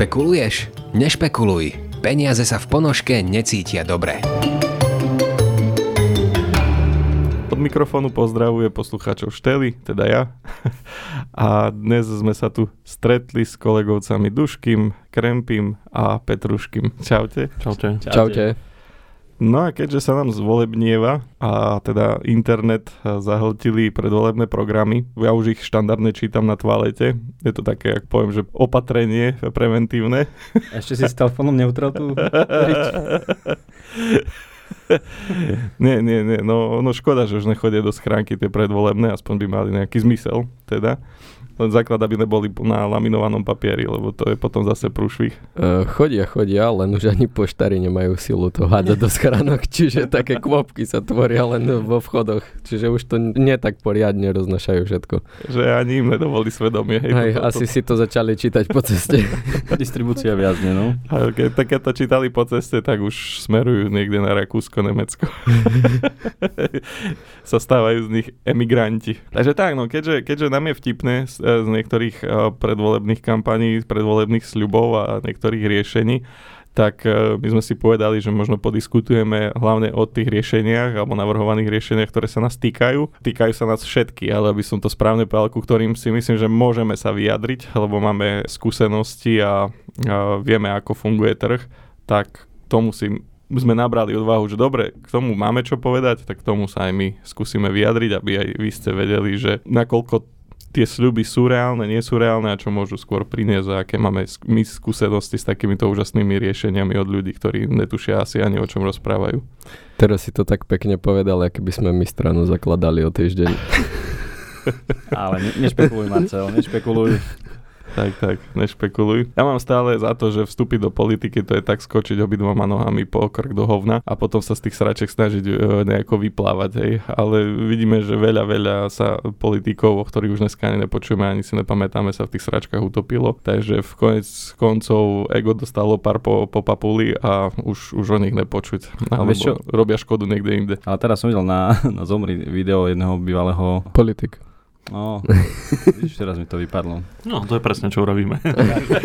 Špekuluješ? Nešpekuluj. Peniaze sa v ponožke necítia dobre. Od mikrofónu pozdravuje poslucháčov Štely, teda ja. A dnes sme sa tu stretli s kolegovcami Duškým, Krempím a Petruškým. Čaute. Čaute. Čaute. No a keďže sa nám zvolebnieva a teda internet zahltili predvolebné programy, ja už ich štandardne čítam na toalete, je to také, ak poviem, že opatrenie preventívne. Ešte si s telefónom neutral tú nie, nie, nie, no, no škoda, že už nechodia do schránky tie predvolebné, aspoň by mali nejaký zmysel, teda. Len základ, aby neboli na laminovanom papieri, lebo to je potom zase prúšvih. Uh, chodia, chodia, len už ani poštári nemajú silu to hádzať do schránok, čiže také kvopky sa tvoria len vo vchodoch, čiže už to nie tak poriadne roznašajú všetko. Že ani im nedovolí svedomie. Hej, Hej, to, asi to... si to začali čítať po ceste. Distribúcia viazne, no. A keď, tak keď to čítali po ceste, tak už smerujú niekde na Rakúsko, Nemecko. sa stávajú z nich emigranti. Takže tak, no, keďže, keďže nám je vtipné z niektorých eh, predvolebných kampaní, predvolebných sľubov a niektorých riešení, tak eh, my sme si povedali, že možno podiskutujeme hlavne o tých riešeniach alebo navrhovaných riešeniach, ktoré sa nás týkajú. Týkajú sa nás všetky, ale aby som to správne povedal, ku ktorým si myslím, že môžeme sa vyjadriť, lebo máme skúsenosti a, a vieme, ako funguje trh, tak tomu si sme nabrali odvahu, že dobre, k tomu máme čo povedať, tak tomu sa aj my skúsime vyjadriť, aby aj vy ste vedeli, že nakoľko tie sľuby sú reálne, nie sú reálne a čo môžu skôr priniesť a aké máme my skúsenosti s takýmito úžasnými riešeniami od ľudí, ktorí netušia asi ani o čom rozprávajú. Teraz si to tak pekne povedal, aké by sme my stranu zakladali o týždeň. Ale ne, nešpekuluj, Marcel, nešpekuluj. Tak, tak, nešpekuluj. Ja mám stále za to, že vstúpiť do politiky to je tak skočiť obidvoma nohami po krk do hovna a potom sa z tých sraček snažiť e, nejako vyplávať, hej. Ale vidíme, že veľa, veľa sa politikov, o ktorých už dneska ani nepočujeme, ani si nepamätáme, sa v tých sračkách utopilo. Takže v konec koncov ego dostalo pár po, po papuli a už, už o nich nepočuť. Alebo robia škodu niekde inde. Ale teraz som videl na, na Zomri video jedného bývalého... Politik. No, vidíš, teraz mi to vypadlo. No, to je presne, čo urobíme.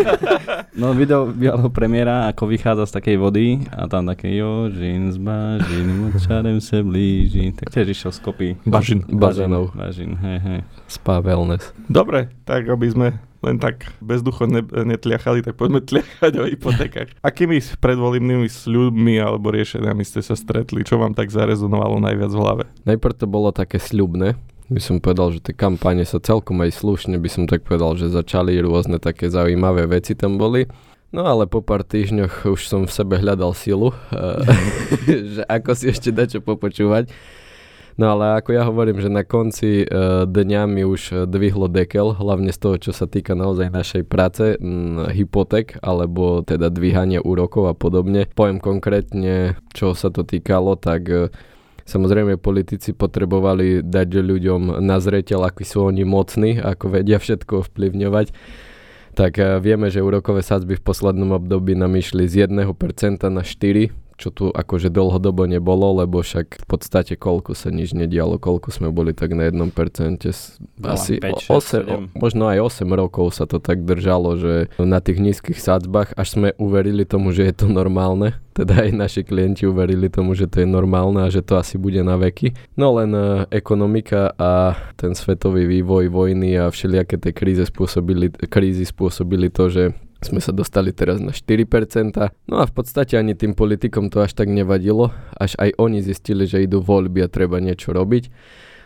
no, video bývalého premiéra, ako vychádza z takej vody a tam také jo, žin z bažin, močarem se blíži. Tak tiež išiel z kopy. Bažin. Bažinov. Bažin, hej, hej. Spa wellness. Dobre, tak aby sme len tak bezducho ne, netliachali, tak poďme tliachať o hypotékach. Akými predvolebnými sľubmi alebo riešeniami ste sa stretli? Čo vám tak zarezonovalo najviac v hlave? Najprv to bolo také sľubné, by som povedal, že tie kampane sa celkom aj slušne, by som tak povedal, že začali rôzne také zaujímavé veci tam boli. No ale po pár týždňoch už som v sebe hľadal silu, že ako si ešte dať čo popočúvať. No ale ako ja hovorím, že na konci uh, dňa mi už dvihlo dekel, hlavne z toho, čo sa týka naozaj našej práce, m, hypoték, alebo teda dvíhanie úrokov a podobne. Poviem konkrétne, čo sa to týkalo, tak Samozrejme, politici potrebovali dať ľuďom na zreteľ, akí sú oni mocní, ako vedia všetko ovplyvňovať. Tak eh, vieme, že úrokové sadzby v poslednom období nám išli z 1% na 4%, čo tu akože dlhodobo nebolo, lebo však v podstate koľko sa nič nedialo, koľko sme boli tak na 1%, asi 5, 8, 7. možno aj 8 rokov sa to tak držalo, že na tých nízkych sadzbách, až sme uverili tomu, že je to normálne, teda aj naši klienti uverili tomu, že to je normálne a že to asi bude na veky. No len uh, ekonomika a ten svetový vývoj vojny a všelijaké tie krízy spôsobili, krízy spôsobili to, že sme sa dostali teraz na 4%. No a v podstate ani tým politikom to až tak nevadilo, až aj oni zistili, že idú voľby a treba niečo robiť.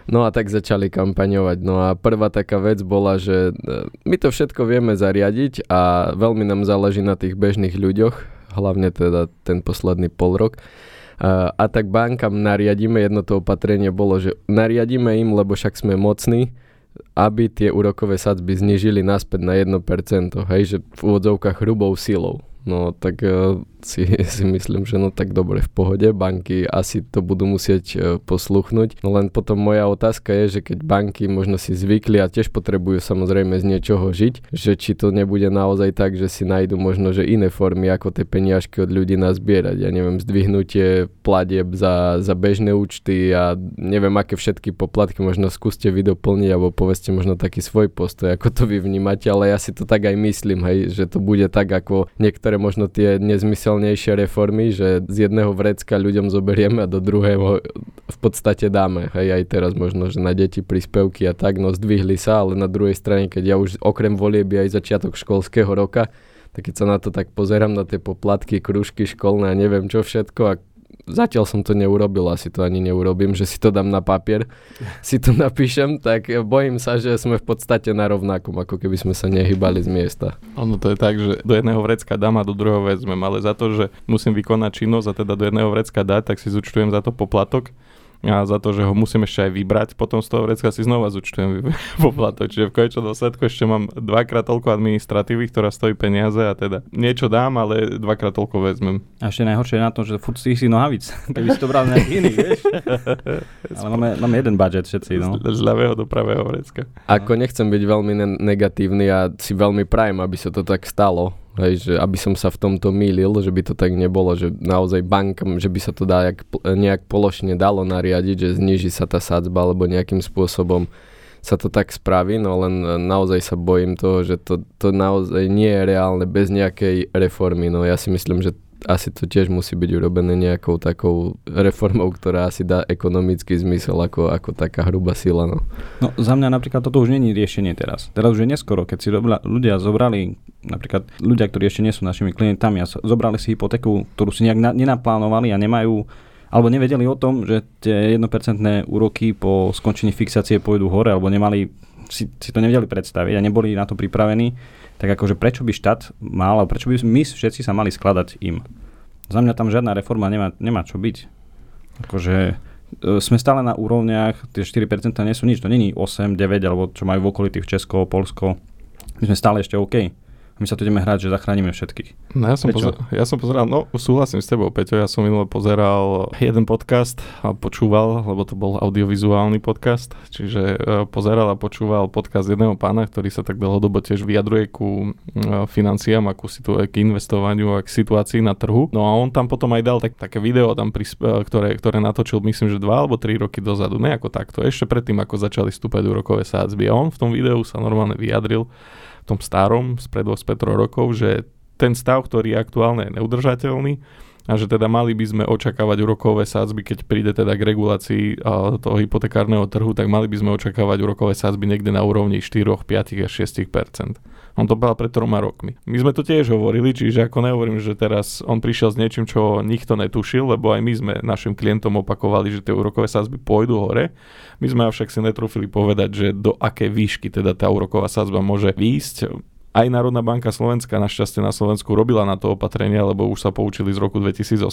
No a tak začali kampaňovať. No a prvá taká vec bola, že e, my to všetko vieme zariadiť a veľmi nám záleží na tých bežných ľuďoch, hlavne teda ten posledný pol rok. A, a tak bankám nariadíme, jedno to opatrenie bolo, že nariadíme im, lebo však sme mocní, aby tie úrokové sadzby znižili naspäť na 1%, hej, že v úvodzovkách hrubou silou. no tak uh, si, si myslím, že no tak dobre v pohode, banky asi to budú musieť uh, posluchnúť. No len potom moja otázka je, že keď banky možno si zvykli a tiež potrebujú samozrejme z niečoho žiť, že či to nebude naozaj tak, že si nájdu možno, že iné formy, ako tie peniažky od ľudí nazbierať. Ja neviem, zdvihnutie platieb za, za bežné účty a neviem, aké všetky poplatky, možno skúste vy doplniť alebo povedzte možno taký svoj postoj, ako to vy vnímate, ale ja si to tak aj myslím, hej, že to bude tak ako niektoré možno tie nezmyselnejšie reformy, že z jedného vrecka ľuďom zoberieme a do druhého v podstate dáme, hej, aj teraz možno, že na deti príspevky a tak, no zdvihli sa, ale na druhej strane, keď ja už okrem volieb aj začiatok školského roka, tak keď sa na to tak pozerám, na tie poplatky, krúžky školné a neviem čo všetko a zatiaľ som to neurobil, asi to ani neurobím, že si to dám na papier, si to napíšem, tak bojím sa, že sme v podstate na rovnakom, ako keby sme sa nehybali z miesta. Ono to je tak, že do jedného vrecka dám a do druhého vezmem, ale za to, že musím vykonať činnosť a teda do jedného vrecka dať, tak si zúčtujem za to poplatok a za to, že ho musím ešte aj vybrať, potom z toho vrecka si znova zúčtujem poplatok. Čiže v konečnom dôsledku ešte mám dvakrát toľko administratívy, ktorá stojí peniaze a teda niečo dám, ale dvakrát toľko vezmem. A ešte najhoršie je na tom, že furt si nohavic, keby si to bral nejaký iný, vieš. ale máme, máme jeden budget všetci, no. Z, z ľavého do pravého vrecka. Ako nechcem byť veľmi ne- negatívny a si veľmi prajem, aby sa to tak stalo, Hej, že aby som sa v tomto mýlil, že by to tak nebolo, že naozaj bankám, že by sa to dá jak, nejak položne dalo nariadiť, že zniží sa tá sadzba alebo nejakým spôsobom sa to tak spraví, no len naozaj sa bojím toho, že to, to naozaj nie je reálne bez nejakej reformy. No ja si myslím, že asi to tiež musí byť urobené nejakou takou reformou, ktorá asi dá ekonomický zmysel ako, ako taká hrubá sila. No. no za mňa napríklad toto už není riešenie teraz. Teraz už je neskoro, keď si ľudia zobrali, napríklad ľudia, ktorí ešte nie sú našimi klientami a zobrali si hypotéku, ktorú si nejak na, nenaplánovali a nemajú alebo nevedeli o tom, že tie 1% úroky po skončení fixácie pôjdu hore, alebo nemali, si, si to nevedeli predstaviť a neboli na to pripravení, tak akože prečo by štát mal, alebo prečo by my všetci sa mali skladať im? Za mňa tam žiadna reforma nemá, nemá čo byť. Akože e, sme stále na úrovniach, tie 4% nie sú nič, to není 8, 9, alebo čo majú v okolitých Česko, Polsko. My sme stále ešte OK my sa tu ideme hrať, že zachránime všetkých. No ja som, pozer- ja som pozeral, no súhlasím s tebou, Peťo, ja som minule pozeral jeden podcast a počúval, lebo to bol audiovizuálny podcast, čiže uh, pozeral a počúval podcast jedného pána, ktorý sa tak dlhodobo tiež vyjadruje ku uh, financiám a ku situ- k investovaniu a k situácii na trhu. No a on tam potom aj dal tak, také video, tam prisp- uh, ktoré, ktoré natočil myslím, že dva alebo tri roky dozadu, ne ako takto, ešte predtým, ako začali stúpať úrokové sádzby. A on v tom videu sa normálne vyjadril, tom starom, spred 2 rokov, že ten stav, ktorý je aktuálne, je neudržateľný a že teda mali by sme očakávať úrokové sádzby, keď príde teda k regulácii toho hypotekárneho trhu, tak mali by sme očakávať úrokové sádzby niekde na úrovni 4, 5 až 6 On to povedal pred troma rokmi. My sme to tiež hovorili, čiže ako nehovorím, že teraz on prišiel s niečím, čo nikto netušil, lebo aj my sme našim klientom opakovali, že tie úrokové sádzby pôjdu hore. My sme avšak si netrúfili povedať, že do aké výšky teda tá úroková sádzba môže výjsť aj Národná banka Slovenska našťastie na Slovensku robila na to opatrenia, lebo už sa poučili z roku 2008,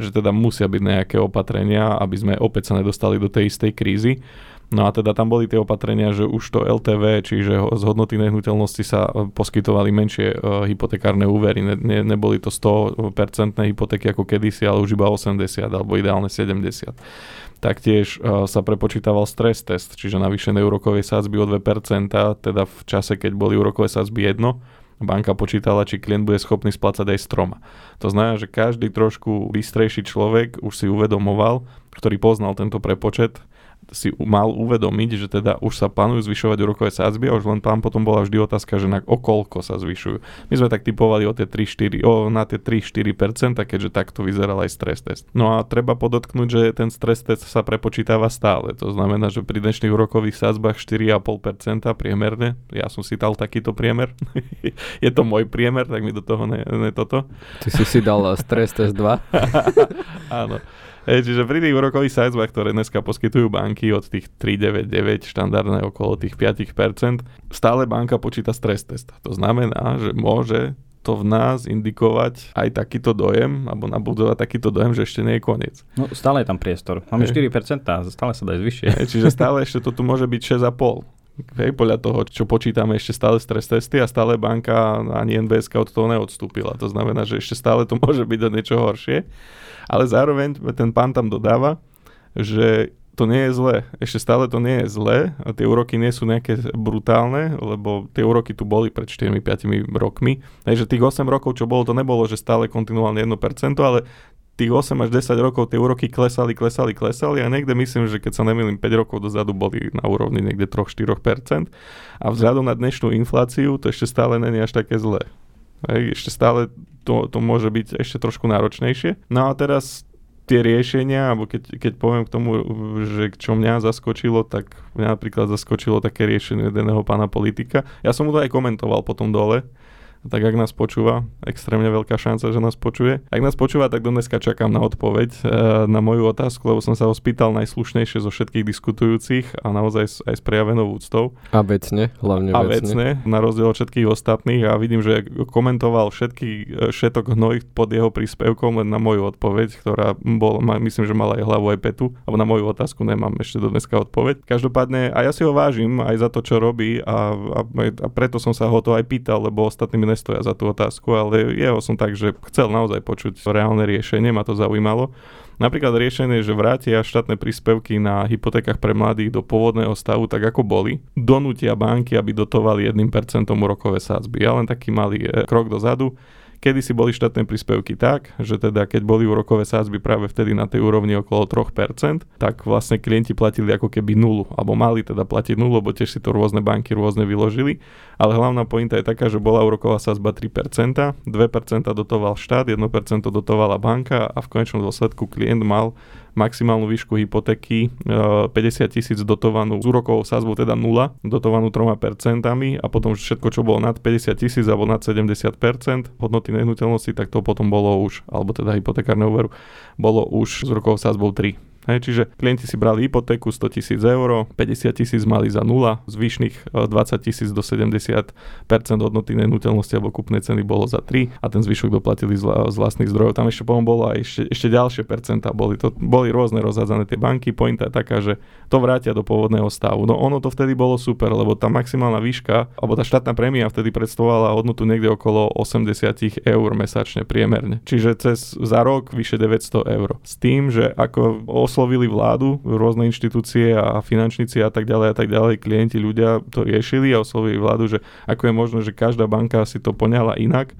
že teda musia byť nejaké opatrenia, aby sme opäť sa nedostali do tej istej krízy. No a teda tam boli tie opatrenia, že už to LTV, čiže z hodnoty nehnuteľnosti sa e, poskytovali menšie uh, hypotekárne úvery. Ne, ne, neboli to 100% hypotéky ako kedysi, ale už iba 80 alebo ideálne 70. Taktiež uh, sa prepočítaval stres test, čiže navýšené úrokovej sádzby o 2%, teda v čase, keď boli úrokové sádzby 1, banka počítala, či klient bude schopný splácať aj stroma. To znamená, že každý trošku bystrejší človek už si uvedomoval, ktorý poznal tento prepočet, si mal uvedomiť, že teda už sa plánujú zvyšovať úrokové sádzby a už len tam potom bola vždy otázka, že na okolko sa zvyšujú. My sme tak typovali o tie 3, 4, o, na tie 3-4%, keďže takto vyzeral aj stres test. No a treba podotknúť, že ten stres test sa prepočítava stále. To znamená, že pri dnešných úrokových sádzbách 4,5% priemerne, ja som si dal takýto priemer, je to môj priemer, tak mi do toho ne, ne toto. Ty si si dal stres test 2? Áno. E, čiže pri tých úrokových sadzbách, ktoré dneska poskytujú banky od tých 3,99 štandardné okolo tých 5%, stále banka počíta stres test. To znamená, že môže to v nás indikovať aj takýto dojem, alebo nabudovať takýto dojem, že ešte nie je koniec. No stále je tam priestor. Máme hey. 4%, a stále sa dá ísť vyššie. Hey, čiže stále ešte to tu môže byť 6,5 Hej, podľa toho, čo počítame, ešte stále stres testy a stále banka ani NBSK od toho neodstúpila. To znamená, že ešte stále to môže byť do niečo horšie. Ale zároveň ten pán tam dodáva, že to nie je zlé. Ešte stále to nie je zlé a tie úroky nie sú nejaké brutálne, lebo tie úroky tu boli pred 4-5 rokmi. Takže tých 8 rokov, čo bolo, to nebolo, že stále kontinuálne 1%, ale tých 8 až 10 rokov tie úroky klesali, klesali, klesali a niekde myslím, že keď sa nemýlim 5 rokov dozadu boli na úrovni niekde 3-4% a vzhľadom na dnešnú infláciu to ešte stále není až také zlé. Ešte stále to, to môže byť ešte trošku náročnejšie. No a teraz tie riešenia, alebo keď, keď poviem k tomu, že čo mňa zaskočilo, tak mňa napríklad zaskočilo také riešenie jedného pána politika. Ja som mu to aj komentoval potom dole, tak ak nás počúva, extrémne veľká šanca, že nás počuje. Ak nás počúva, tak do dneska čakám na odpoveď e, na moju otázku, lebo som sa ho spýtal najslušnejšie zo všetkých diskutujúcich a naozaj aj s prejavenou úctou. A vecne, hlavne a vecne. na rozdiel od všetkých ostatných a vidím, že komentoval všetky, e, všetok hnoj pod jeho príspevkom len na moju odpoveď, ktorá bol, myslím, že mala aj hlavu aj petu, alebo na moju otázku nemám ešte do dneska odpoveď. Každopádne, a ja si ho vážim aj za to, čo robí a, a, a preto som sa ho to aj pýtal, lebo ostatní nestoja za tú otázku, ale jeho som tak, že chcel naozaj počuť reálne riešenie, ma to zaujímalo. Napríklad riešenie, že vrátia štátne príspevky na hypotékach pre mladých do pôvodného stavu, tak ako boli, donútia banky, aby dotovali 1% úrokové sádzby. Ja len taký malý eh, krok dozadu Kedy si boli štátne príspevky tak, že teda keď boli úrokové sádzby práve vtedy na tej úrovni okolo 3%, tak vlastne klienti platili ako keby nulu, alebo mali teda platiť nulu, lebo tiež si to rôzne banky rôzne vyložili. Ale hlavná pointa je taká, že bola úroková sázba 3%, 2% dotoval štát, 1% dotovala banka a v konečnom dôsledku klient mal maximálnu výšku hypotéky 50 e, tisíc dotovanú s úrokovou sázbou teda 0, dotovanú 3% a potom všetko, čo bolo nad 50 tisíc alebo nad 70% hodnoty nehnuteľnosti, tak to potom bolo už, alebo teda hypotekárneho úveru, bolo už s úrokovou sázbou 3. Hej, čiže klienti si brali hypotéku 100 tisíc eur, 50 tisíc mali za nula, zvyšných 20 e, tisíc do 70% hodnoty nehnuteľnosti alebo kúpnej ceny bolo za 3 a ten zvyšok doplatili z vlastných zdrojov. Tam ešte potom bolo aj ešte, ešte ďalšie percentá, boli, to, boli rôzne rozhádzané tie banky. Pointa je taká, že to vrátia do pôvodného stavu. No ono to vtedy bolo super, lebo tá maximálna výška, alebo tá štátna prémia vtedy predstavovala hodnotu niekde okolo 80 eur mesačne priemerne. Čiže cez za rok vyše 900 eur. S tým, že ako oslovili vládu, rôzne inštitúcie a finančníci a tak ďalej a tak ďalej, klienti, ľudia to riešili a oslovili vládu, že ako je možné, že každá banka si to poňala inak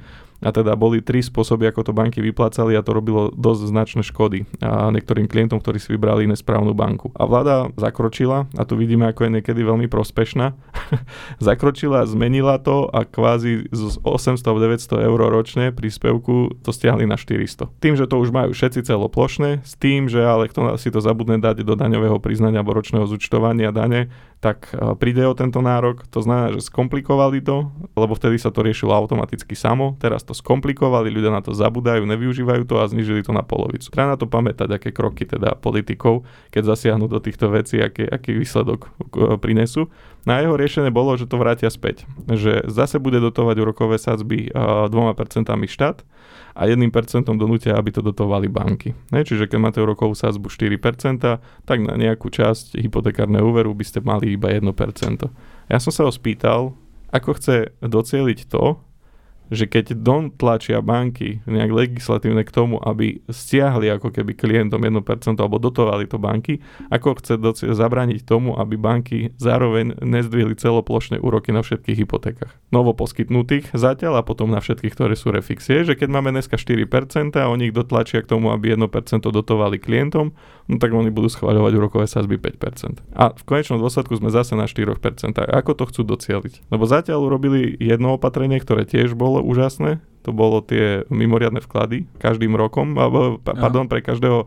a teda boli tri spôsoby, ako to banky vyplácali a to robilo dosť značné škody a niektorým klientom, ktorí si vybrali nesprávnu banku. A vláda zakročila, a tu vidíme, ako je niekedy veľmi prospešná, zakročila, zmenila to a kvázi z 800-900 eur ročne príspevku to stiahli na 400. Tým, že to už majú všetci celoplošné, s tým, že ale kto si to zabudne dať do daňového priznania alebo ročného zúčtovania dane, tak e, príde o tento nárok. To znamená, že skomplikovali to, lebo vtedy sa to riešilo automaticky samo. Teraz to skomplikovali, ľudia na to zabudajú, nevyužívajú to a znižili to na polovicu. Treba na to pamätať, aké kroky teda politikov, keď zasiahnu do týchto vecí, aký, aký výsledok e, prinesú. Na jeho riešenie bolo, že to vrátia späť. Že zase bude dotovať úrokové sadzby 2% štát a 1% donútia, aby to dotovali banky. Ne? Čiže keď máte úrokovú sadzbu 4%, tak na nejakú časť hypotekárneho úveru by ste mali iba 1%. Ja som sa ho spýtal, ako chce docieliť to, že keď tlačia banky nejak legislatívne k tomu, aby stiahli ako keby klientom 1% alebo dotovali to banky, ako chce doci- zabrániť tomu, aby banky zároveň nezdvihli celoplošné úroky na všetkých hypotékach. Novo poskytnutých zatiaľ a potom na všetkých, ktoré sú refixie, že keď máme dneska 4% a oni ich dotlačia k tomu, aby 1% dotovali klientom, no tak oni budú schváľovať úrokové sazby 5%. A v konečnom dôsledku sme zase na 4%. Ako to chcú docieliť? Lebo zatiaľ urobili jedno opatrenie, ktoré tiež bolo bolo úžasné, to bolo tie mimoriadne vklady každým rokom, alebo, pardon, pre každého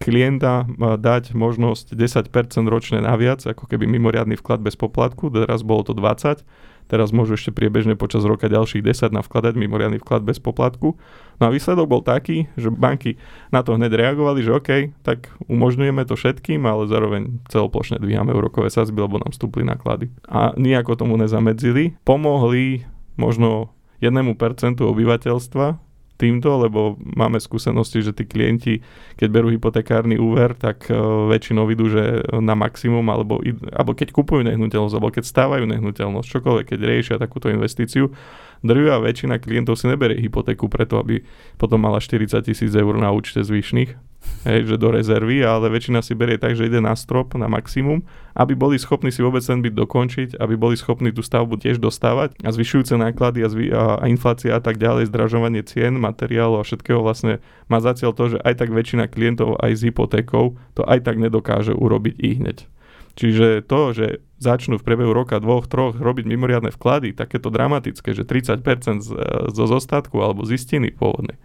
klienta dať možnosť 10% ročne naviac, ako keby mimoriadný vklad bez poplatku, teraz bolo to 20, teraz môžu ešte priebežne počas roka ďalších 10 navkladať mimoriadný vklad bez poplatku. No a výsledok bol taký, že banky na to hneď reagovali, že OK, tak umožňujeme to všetkým, ale zároveň celoplošne dvíhame úrokové sazby, lebo nám vstúpli náklady. A nejako tomu nezamedzili. Pomohli možno 1% obyvateľstva týmto, lebo máme skúsenosti, že tí klienti, keď berú hypotekárny úver, tak uh, väčšinou vidú, že na maximum, alebo, alebo keď kupujú nehnuteľnosť, alebo keď stávajú nehnuteľnosť, čokoľvek, keď riešia takúto investíciu, drvia väčšina klientov si neberie hypotéku preto, aby potom mala 40 tisíc eur na účte zvyšných, hej, že do rezervy, ale väčšina si berie tak, že ide na strop, na maximum, aby boli schopní si vôbec ten byt dokončiť, aby boli schopní tú stavbu tiež dostávať a zvyšujúce náklady a, zvy, a, a inflácia a tak ďalej, zdražovanie cien, materiálu a všetkého vlastne má za cieľ to, že aj tak väčšina klientov aj s hypotékou to aj tak nedokáže urobiť i hneď. Čiže to, že začnú v priebehu roka, dvoch, troch robiť mimoriadne vklady, takéto dramatické, že 30% z, zo zostatku alebo z istiny pôvodnej,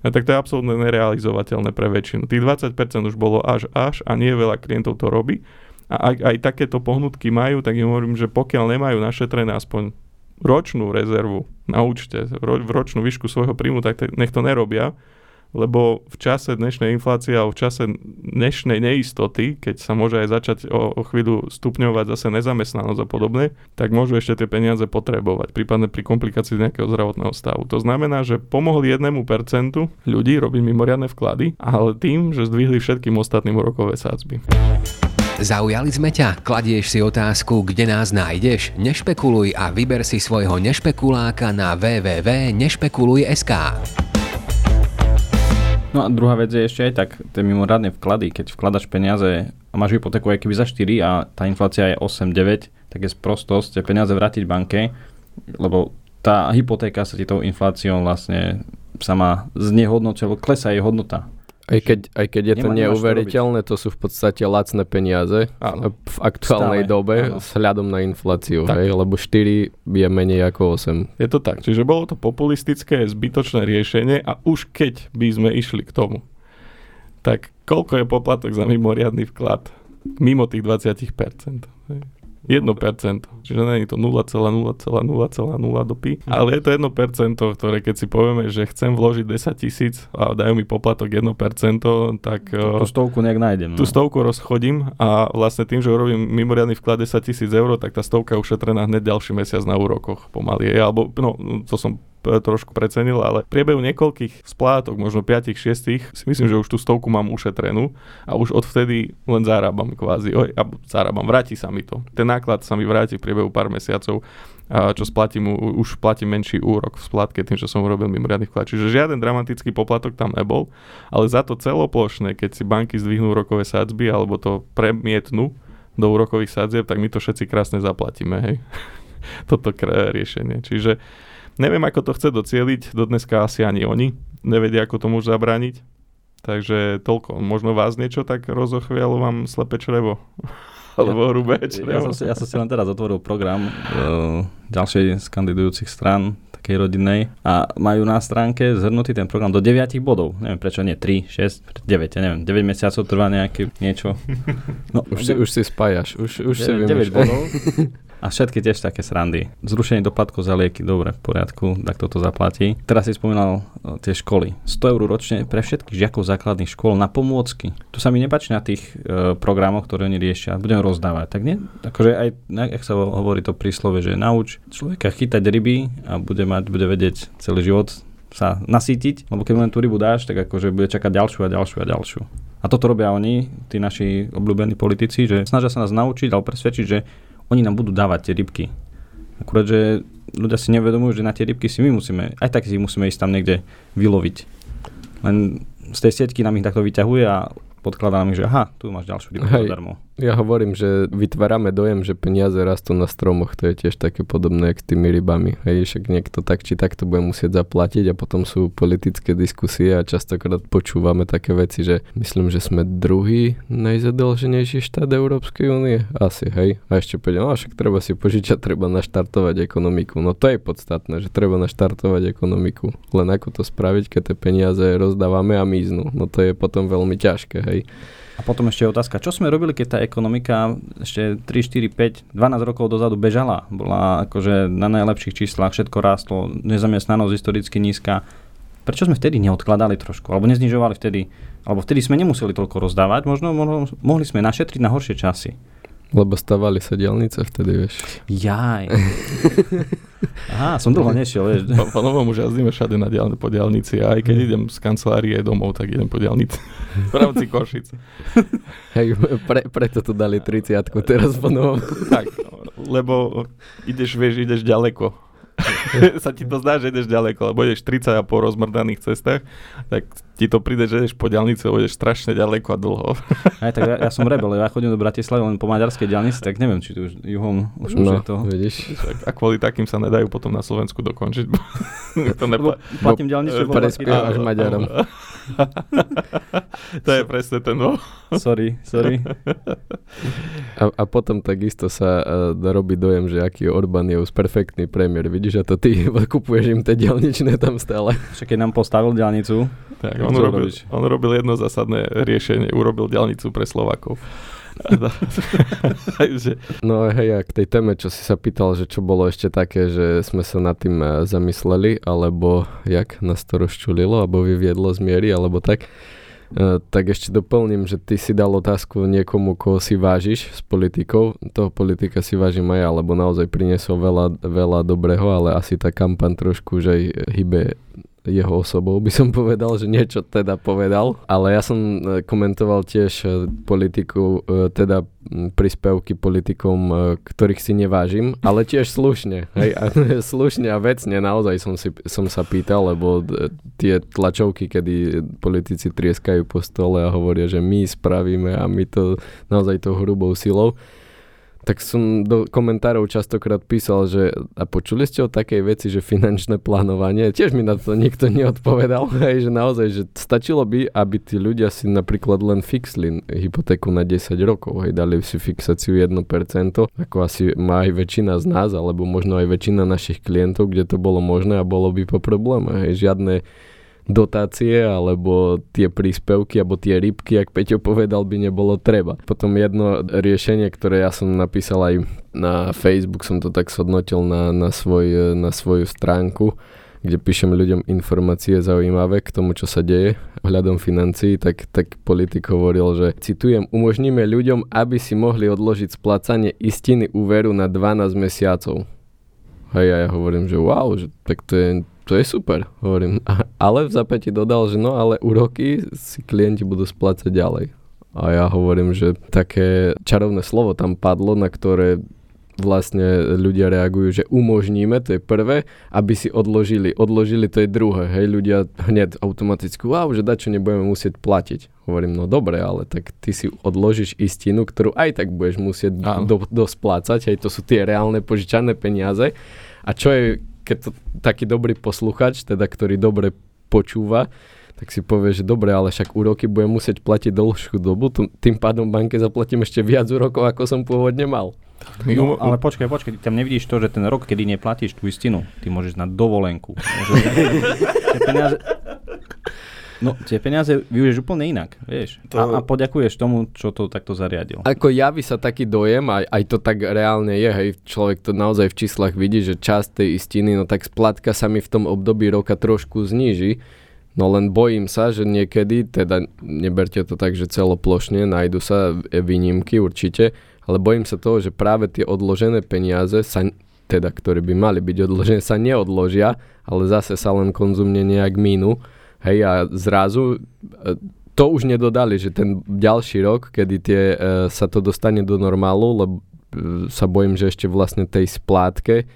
no tak to je absolútne nerealizovateľné pre väčšinu. Tých 20% už bolo až až a nie veľa klientov to robí. A ak aj takéto pohnutky majú, tak im hovorím, že pokiaľ nemajú našetrené aspoň ročnú rezervu na účte, v ročnú výšku svojho príjmu, tak nech to nerobia, lebo v čase dnešnej inflácie a v čase dnešnej neistoty, keď sa môže aj začať o, o chvíľu stupňovať zase nezamestnanosť a podobne, tak môžu ešte tie peniaze potrebovať, prípadne pri komplikácii nejakého zdravotného stavu. To znamená, že pomohli jednému percentu ľudí robiť mimoriadne vklady, ale tým, že zdvihli všetkým ostatným úrokové sádzby. Zaujali sme ťa? Kladieš si otázku, kde nás nájdeš? Nešpekuluj a vyber si svojho nešpekuláka na www.nešpekuluj.sk. No a druhá vec je ešte aj tak, tie mimoriadne vklady, keď vkladaš peniaze a máš hypotéku aj keby za 4 a tá inflácia je 8-9, tak je sprostosť tie peniaze vrátiť banke, lebo tá hypotéka sa ti tou infláciou vlastne sama znehodnotila, klesá jej hodnota. Aj keď, aj keď je to neuveriteľné, to sú v podstate lacné peniaze Áno. v aktuálnej Stále. dobe Áno. s hľadom na infláciu, hej, lebo 4 je menej ako 8. Je to tak, čiže bolo to populistické, zbytočné riešenie a už keď by sme išli k tomu, tak koľko je poplatok za mimoriadný vklad mimo tých 20%? Hej. 1%. Čiže nie je to 0,0,0,0 dopy, ale je to 1%, ktoré keď si povieme, že chcem vložiť 10 tisíc a dajú mi poplatok 1%, tak... Tú eh, stovku nejak nájdem. Tú no. stovku rozchodím a vlastne tým, že urobím mimoriadný vklad 10 tisíc eur, tak tá stovka je ušetrená hneď ďalší mesiac na úrokoch pomaly. Alebo, no, to som trošku precenil, ale v priebehu niekoľkých splátok, možno 5-6, si myslím, že už tú stovku mám ušetrenú a už odvtedy len zarábam kvázi. Oj, a zarábam, vráti sa mi to. Ten náklad sa mi vráti v priebehu pár mesiacov čo splatím, už platím menší úrok v splatke tým, že som urobil mimoriadný vklad. Čiže žiaden dramatický poplatok tam nebol, ale za to celoplošné, keď si banky zdvihnú úrokové sadzby alebo to premietnú do úrokových sadzieb, tak my to všetci krásne zaplatíme, hej. Toto riešenie. Čiže Neviem, ako to chce docieliť, do dneska asi ani oni nevedia, ako to môžu zabrániť. Takže toľko. Možno vás niečo tak rozochvialo vám slepe črevo. Alebo hrubé črevo. Ja som, si, ja som si len teraz otvoril program uh, ďalšej z kandidujúcich strán, takej rodinnej, a majú na stránke zhrnutý ten program do 9 bodov. Neviem prečo nie 3, 6, 9, ja neviem, 9 mesiacov trvá nejaké niečo. No, už, si, už si spájaš, už, už 9, si 9 bodov. A všetky tiež také srandy. Zrušenie doplatkov za lieky, dobre, v poriadku, tak toto zaplatí. Teraz si spomínal e, tie školy. 100 eur ročne pre všetkých žiakov základných škôl na pomôcky. Tu sa mi nepáči na tých e, programoch, ktoré oni riešia. Budem rozdávať. Tak nie? Akože aj, ak sa hovorí to príslove, že nauč človeka chytať ryby a bude mať, bude vedieť celý život sa nasítiť, lebo keď len tú rybu dáš, tak akože bude čakať ďalšiu a ďalšiu a ďalšiu. A toto robia oni, tí naši obľúbení politici, že snažia sa nás naučiť alebo presvedčiť, že oni nám budú dávať tie rybky. Akurát, že ľudia si nevedomujú, že na tie rybky si my musíme, aj tak si musíme ísť tam niekde vyloviť. Len z tej sieťky nám ich takto vyťahuje a podkladá mi, že aha, tu máš ďalšiu rybu zadarmo. Ja hovorím, že vytvárame dojem, že peniaze rastú na stromoch, to je tiež také podobné k tými rybami. Hej, však niekto tak či tak to bude musieť zaplatiť a potom sú politické diskusie a častokrát počúvame také veci, že myslím, že sme druhý najzadlženejší štát Európskej únie. Asi, hej. A ešte povedal, no však treba si požičať, treba naštartovať ekonomiku. No to je podstatné, že treba naštartovať ekonomiku. Len ako to spraviť, keď tie peniaze rozdávame a miznú. No to je potom veľmi ťažké, hej. A potom ešte otázka, čo sme robili, keď tá ekonomika ešte 3, 4, 5, 12 rokov dozadu bežala? Bola akože na najlepších číslach, všetko rástlo, nezamestnanosť historicky nízka. Prečo sme vtedy neodkladali trošku, alebo neznižovali vtedy, alebo vtedy sme nemuseli toľko rozdávať, možno mohli sme našetriť na horšie časy. Lebo stavali sa diálnice vtedy, vieš. Jaj. Aha, som dlho nešiel, vieš. Po, po novom už jazdíme všade na diálne, po diálnici a aj keď idem z kancelárie domov, tak idem po diálnici. v rámci Košic. Hej, pre, preto tu dali 30 teraz po novom. tak, lebo ideš, vieš, ideš ďaleko sa ti to zdá, že ideš ďaleko, lebo ideš 30 a po rozmrdaných cestách, tak ti to príde, že ideš po diálnici, lebo ideš strašne ďaleko a dlho. Aj tak ja, ja som rebel, ja chodím do Bratislavy len po maďarskej diálnici, tak neviem, či tu už juhom už, no, už je to. Vidíš. A kvôli takým sa nedajú potom na Slovensku dokončiť. to nepa- platím diálnicu. Prespievaš Maďarom. to je presne ten no. Sorry, sorry. A, a potom takisto sa uh, robí dojem, že aký Orbán je už perfektný premiér. Vidíš, a to ty kupuješ im tie diálničné tam stále. Však keď nám postavil diálnicu, tak, on, robil, on robil jedno zásadné riešenie. Urobil diálnicu pre Slovakov. no hej, a k tej téme, čo si sa pýtal, že čo bolo ešte také, že sme sa nad tým e, zamysleli, alebo jak nás to rozčulilo, alebo vyviedlo z miery, alebo tak. Uh, tak ešte doplním, že ty si dal otázku niekomu, koho si vážiš s politikou. Toho politika si vážim aj ja, lebo naozaj priniesol veľa, veľa dobrého, ale asi tá kampaň trošku, že aj hybe jeho osobou, by som povedal, že niečo teda povedal. Ale ja som e, komentoval tiež e, politiku, e, teda príspevky politikom, ktorých si nevážim, ale tiež slušne. Hej, a, slušne a vecne naozaj som, si, som sa pýtal, lebo tie tlačovky, kedy politici trieskajú po stole a hovoria, že my spravíme a my to naozaj tou hrubou silou tak som do komentárov častokrát písal, že a počuli ste o takej veci, že finančné plánovanie, tiež mi na to nikto neodpovedal, hej, že naozaj, že stačilo by, aby tí ľudia si napríklad len fixli hypotéku na 10 rokov, hej, dali si fixáciu 1%, ako asi má aj väčšina z nás, alebo možno aj väčšina našich klientov, kde to bolo možné a bolo by po probléme, hej, žiadne dotácie alebo tie príspevky alebo tie rybky, ak Peťo povedal, by nebolo treba. Potom jedno riešenie, ktoré ja som napísal aj na Facebook, som to tak sodnotil na, na, svoj, na svoju stránku, kde píšem ľuďom informácie zaujímavé k tomu, čo sa deje hľadom financií, tak, tak politik hovoril, že citujem, umožníme ľuďom, aby si mohli odložiť splácanie istiny úveru na 12 mesiacov. Hej, a ja hovorím, že wow, že tak to je to je super, hovorím. Ale v zapäti dodal, že no ale úroky si klienti budú splácať ďalej. A ja hovorím, že také čarovné slovo tam padlo, na ktoré vlastne ľudia reagujú, že umožníme, to je prvé, aby si odložili. Odložili, to je druhé. Hej, ľudia hneď automaticky, wow, že dačo nebudeme musieť platiť. Hovorím, no dobre, ale tak ty si odložíš istinu, ktorú aj tak budeš musieť do, dosplácať. Hej, to sú tie reálne požičané peniaze. A čo je keď to taký dobrý posluchač, teda ktorý dobre počúva, tak si povie, že dobre, ale však úroky budem musieť platiť dlhšiu dobu, tým pádom banke zaplatím ešte viac úrokov, ako som pôvodne mal. No, ale počkaj, počkaj, ty tam nevidíš to, že ten rok, kedy neplatíš tú istinu, ty môžeš na dovolenku. Môžeš, peniaze, No, tie peniaze využiješ úplne inak, vieš. To... A, a poďakuješ tomu, čo to takto zariadil. Ako javí sa taký dojem, aj, aj to tak reálne je, hej, človek to naozaj v číslach vidí, že časť tej istiny, no tak splatka sa mi v tom období roka trošku zníži, No len bojím sa, že niekedy, teda neberte to tak, že celoplošne, nájdu sa výnimky určite, ale bojím sa toho, že práve tie odložené peniaze sa teda, ktoré by mali byť odložené, sa neodložia, ale zase sa len konzumne nejak minú. Hej, a zrazu e, to už nedodali, že ten ďalší rok, kedy tie, e, sa to dostane do normálu, lebo e, sa bojím, že ešte vlastne tej splátke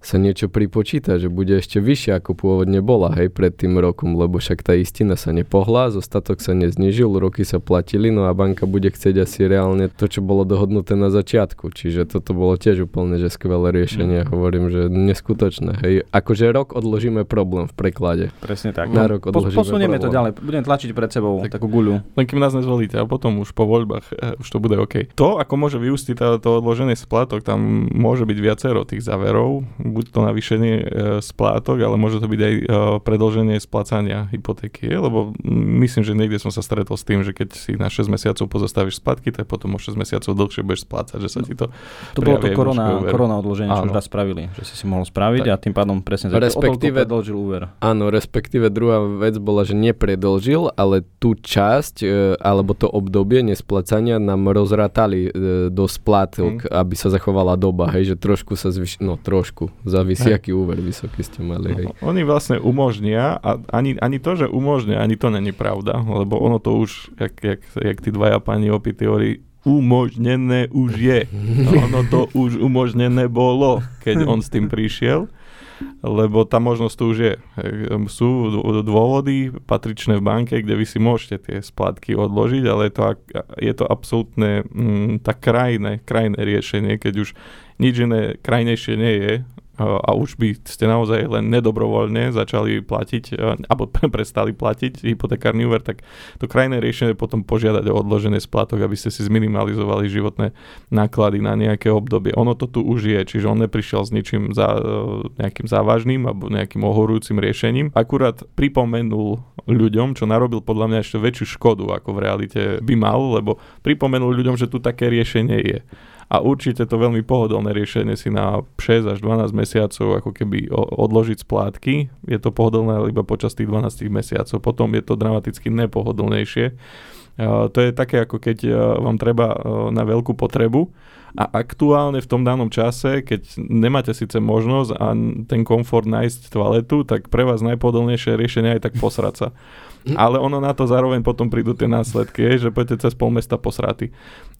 sa niečo pripočíta, že bude ešte vyššia ako pôvodne bola, hej, pred tým rokom, lebo však tá istina sa nepohla, zostatok sa neznižil, roky sa platili, no a banka bude chcieť asi reálne to, čo bolo dohodnuté na začiatku. Čiže toto bolo tiež úplne, že skvelé riešenie. Mm. Hovorím, že neskutočné, hej. Akože rok odložíme problém v preklade. Presne tak. Na rok odložíme Posunieme problém. to ďalej, budem tlačiť pred sebou tak, takú guľu. Len kým nás nezvolíte a potom už po voľbách eh, už to bude OK. To, ako môže vyústiť to odložený splatok, tam môže byť viacero tých záverov buď to navýšenie e, splátok, ale môže to byť aj e, predlženie splácania hypotéky, lebo myslím, že niekde som sa stretol s tým, že keď si na 6 mesiacov pozastavíš splatky, tak potom o 6 mesiacov dlhšie budeš splácať, že sa ti to To bolo to korona, korona odloženie, čo už raz spravili, že si si mohol spraviť tak. a tým pádom presne za respektíve, predlžil úver. Áno, respektíve druhá vec bola, že nepredlžil, ale tú časť e, alebo to obdobie nesplacania nám rozrátali do splátok, hmm. aby sa zachovala doba, hej, že trošku sa zvyš... no trošku, závisí, hej. aký úver vysoký ste mali, hej. No, oni vlastne umožnia, a ani, ani to, že umožnia, ani to není pravda, lebo ono to už, jak, jak, jak tí dvaja pani opity hovorí, umožnené už je. Ono to už umožnené bolo, keď on s tým prišiel lebo tá možnosť tu už je. Sú dôvody patričné v banke, kde vy si môžete tie splátky odložiť, ale je to, je to absolútne mm, tak krajné, krajné riešenie, keď už nič iné krajnejšie nie je, a už by ste naozaj len nedobrovoľne začali platiť, alebo prestali platiť hypotekárny úver, tak to krajné riešenie je potom požiadať o odložené splatok, aby ste si zminimalizovali životné náklady na nejaké obdobie. Ono to tu už je, čiže on neprišiel s ničím za, nejakým závažným alebo nejakým ohorujúcim riešením. Akurát pripomenul ľuďom, čo narobil podľa mňa ešte väčšiu škodu, ako v realite by mal, lebo pripomenul ľuďom, že tu také riešenie je a určite to veľmi pohodlné riešenie si na 6 až 12 mesiacov ako keby odložiť splátky. Je to pohodlné iba počas tých 12 mesiacov, potom je to dramaticky nepohodlnejšie. To je také ako keď vám treba na veľkú potrebu a aktuálne v tom danom čase, keď nemáte síce možnosť a ten komfort nájsť toaletu, tak pre vás najpohodlnejšie riešenie je tak posrať sa. Ale ono na to zároveň potom prídu tie následky, že pôjdete cez pol mesta posraty.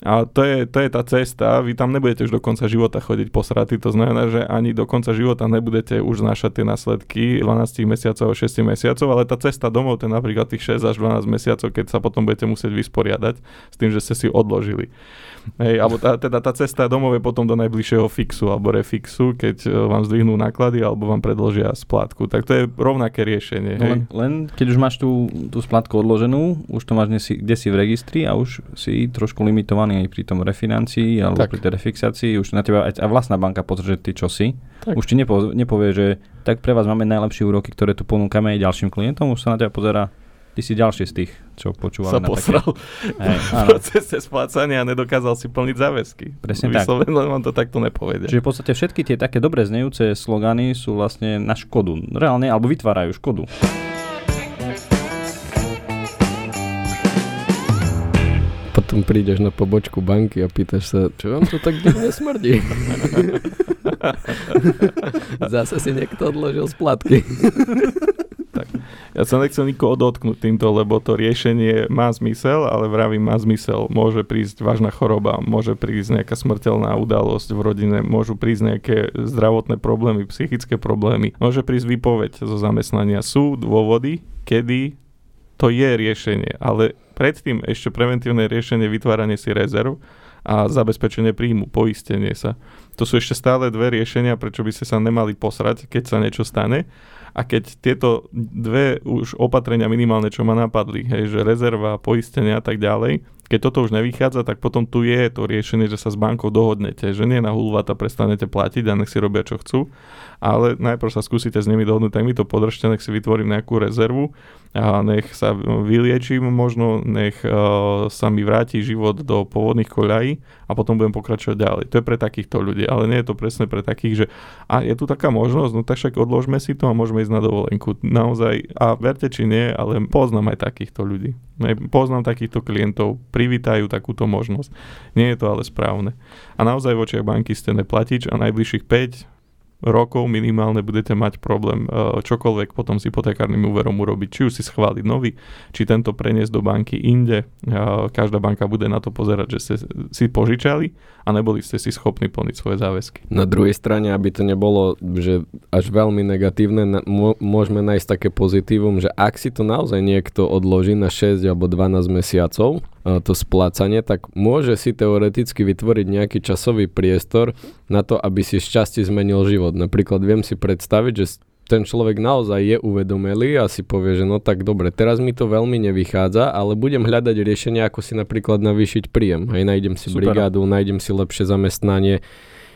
A to je, to je tá cesta, vy tam nebudete už do konca života chodiť posraty, to znamená, že ani do konca života nebudete už znášať tie následky 12 mesiacov a 6 mesiacov, ale tá cesta domov, to je napríklad tých 6 až 12 mesiacov, keď sa potom budete musieť vysporiadať s tým, že ste si odložili. Hej, alebo tá, teda tá cesta domov je potom do najbližšieho fixu alebo refixu, keď e, vám zdvihnú náklady alebo vám predložia splátku. Tak to je rovnaké riešenie. No hej. Len, len keď už máš tú, tú splátku odloženú, už to máš kde si v registri a už si trošku limitovaný aj pri tom refinancii alebo tak. pri tej refixácii. Už na teba aj, aj vlastná banka pozrie, ty čo si. Tak. Už ti nepo, nepovie, že tak pre vás máme najlepšie úroky, ktoré tu ponúkame aj ďalším klientom. Už sa na teba pozera Ty si ďalší z tých, čo počúvali sa na posral také... V procese splácania a nedokázal si plniť záväzky. Presne Vysloven, tak. vám to takto nepovedia. Čiže v podstate všetky tie také dobre znejúce slogany sú vlastne na škodu. Reálne, alebo vytvárajú škodu. Potom prídeš na pobočku banky a pýtaš sa, čo vám tu tak divne smrdí? Zase si niekto odložil splatky. tak. Ja sa nechcem nikoho dotknúť týmto, lebo to riešenie má zmysel, ale vravím, má zmysel. Môže prísť vážna choroba, môže prísť nejaká smrteľná udalosť v rodine, môžu prísť nejaké zdravotné problémy, psychické problémy, môže prísť výpoveď zo zamestnania. Sú dôvody, kedy to je riešenie, ale predtým ešte preventívne riešenie vytváranie si rezerv a zabezpečenie príjmu, poistenie sa. To sú ešte stále dve riešenia, prečo by ste sa nemali posrať, keď sa niečo stane. A keď tieto dve už opatrenia minimálne, čo ma napadli, hej, že rezerva, poistenia a tak ďalej, keď toto už nevychádza, tak potom tu je to riešenie, že sa s bankou dohodnete, že nie na hulvata prestanete platiť a nech si robia čo chcú, ale najprv sa skúsite s nimi dohodnúť, tak mi to podržte, nech si vytvorím nejakú rezervu a nech sa vyliečím možno, nech uh, sa mi vráti život do pôvodných koľají a potom budem pokračovať ďalej. To je pre takýchto ľudí, ale nie je to presne pre takých, že a je tu taká možnosť, no tak však odložme si to a môžeme ísť na dovolenku. Naozaj, a verte či nie, ale poznám aj takýchto ľudí. Poznám takýchto klientov, privítajú takúto možnosť. Nie je to ale správne. A naozaj v očiach banky ste neplatič a najbližších 5 rokov minimálne budete mať problém e, čokoľvek potom s hypotekárnym úverom urobiť. Či už si schváliť nový, či tento preniesť do banky inde. E, každá banka bude na to pozerať, že ste si požičali a neboli ste si schopní plniť svoje záväzky. Na druhej strane, aby to nebolo že až veľmi negatívne, môžeme nájsť také pozitívum, že ak si to naozaj niekto odloží na 6 alebo 12 mesiacov, to splácanie, tak môže si teoreticky vytvoriť nejaký časový priestor na to, aby si šťastie zmenil život. Napríklad viem si predstaviť, že ten človek naozaj je uvedomelý a si povie, že no tak dobre, teraz mi to veľmi nevychádza, ale budem hľadať riešenie, ako si napríklad navýšiť príjem. Hej, nájdem si Super. brigádu, nájdem si lepšie zamestnanie,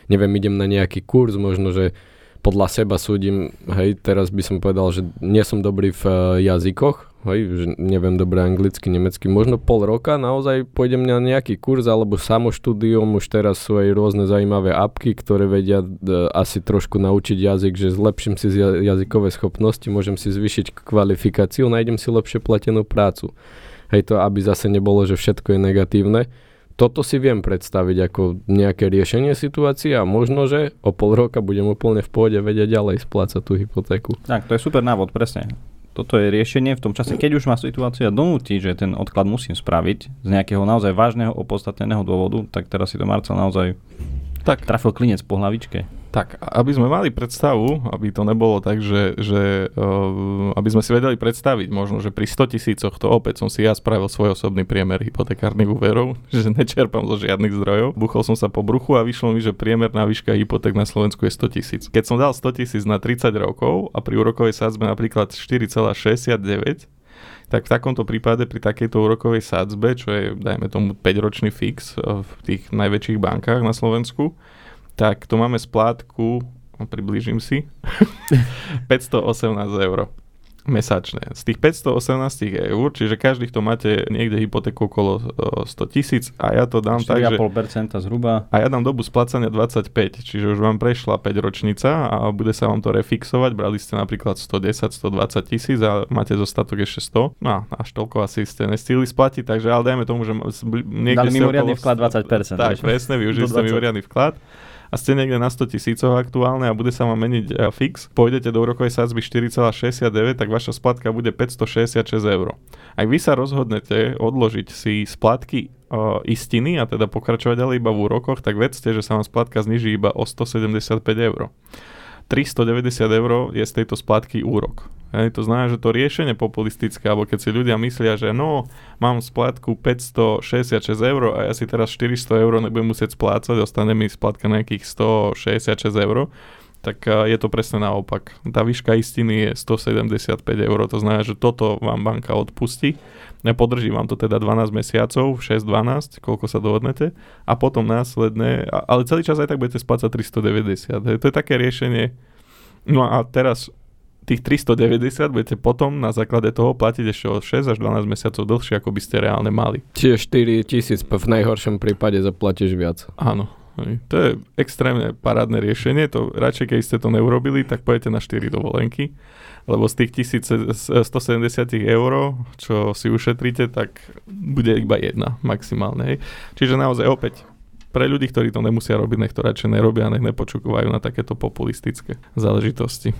neviem, idem na nejaký kurz, možno, že podľa seba súdim, hej, teraz by som povedal, že nie som dobrý v uh, jazykoch, hej, že neviem dobre anglicky, nemecky, možno pol roka naozaj pôjdem na nejaký kurz alebo samoštúdium, už teraz sú aj rôzne zaujímavé apky, ktoré vedia uh, asi trošku naučiť jazyk, že zlepším si jazykové schopnosti, môžem si zvyšiť kvalifikáciu, nájdem si lepšie platenú prácu. Hej, to aby zase nebolo, že všetko je negatívne toto si viem predstaviť ako nejaké riešenie situácie a možno, že o pol roka budem úplne v pôde vedieť ďalej splácať tú hypotéku. Tak, to je super návod, presne. Toto je riešenie v tom čase, keď už ma situácia donúti, že ten odklad musím spraviť z nejakého naozaj vážneho opodstatneného dôvodu, tak teraz si to Marcel naozaj tak. trafil klinec po hlavičke. Tak, aby sme mali predstavu, aby to nebolo tak, že, že uh, aby sme si vedeli predstaviť možno, že pri 100 tisícoch to opäť som si ja spravil svoj osobný priemer hypotekárnych úverov, že nečerpám zo žiadnych zdrojov. Buchol som sa po bruchu a vyšlo mi, že priemerná výška hypoték na Slovensku je 100 tisíc. Keď som dal 100 tisíc na 30 rokov a pri úrokovej sadzbe napríklad 4,69, tak v takomto prípade pri takejto úrokovej sadzbe, čo je dajme tomu 5-ročný fix v tých najväčších bankách na Slovensku, tak tu máme splátku, priblížim si, 518 eur mesačné. Z tých 518 eur, čiže každý, kto máte niekde hypotéku okolo 100 tisíc a ja to dám tak, že... zhruba. A ja dám dobu splácania 25, čiže už vám prešla 5 ročnica a bude sa vám to refixovať. Brali ste napríklad 110, 120 tisíc a máte zostatok ešte 100. No, až toľko asi ste nestihli splatiť, takže ale dajme tomu, že niekde Dali mimoriadný vklad 20%. Tak, presne, využili ste mimoriadný vklad a ste niekde na 100 tisícoch aktuálne a bude sa vám meniť uh, fix, pôjdete do úrokovej sadzby 4,69, tak vaša splatka bude 566 eur. Ak vy sa rozhodnete odložiť si splatky uh, istiny a teda pokračovať ďalej iba v úrokoch, tak vedzte, že sa vám splatka zniží iba o 175 eur. 390 eur je z tejto splátky úrok. Hej, to znamená, že to riešenie populistické, alebo keď si ľudia myslia, že no, mám splátku 566 eur a ja si teraz 400 eur nebudem musieť splácať, ostane mi splátka nejakých 166 eur, tak je to presne naopak. Tá výška istiny je 175 eur, to znamená, že toto vám banka odpustí Podrží vám to teda 12 mesiacov, 6-12, koľko sa dohodnete a potom následne, ale celý čas aj tak budete splácať 390. To je také riešenie. No a teraz tých 390 budete potom na základe toho platiť ešte o 6 až 12 mesiacov dlhšie, ako by ste reálne mali. Čiže 4 tisíc v najhoršom prípade zaplatíš viac. Áno. To je extrémne parádne riešenie, to radšej keď ste to neurobili, tak pojete na 4 dovolenky lebo z tých 1170 eur, čo si ušetríte, tak bude iba jedna maximálne. Čiže naozaj opäť pre ľudí, ktorí to nemusia robiť, nech to radšej nerobia, nech nepočúvajú na takéto populistické záležitosti.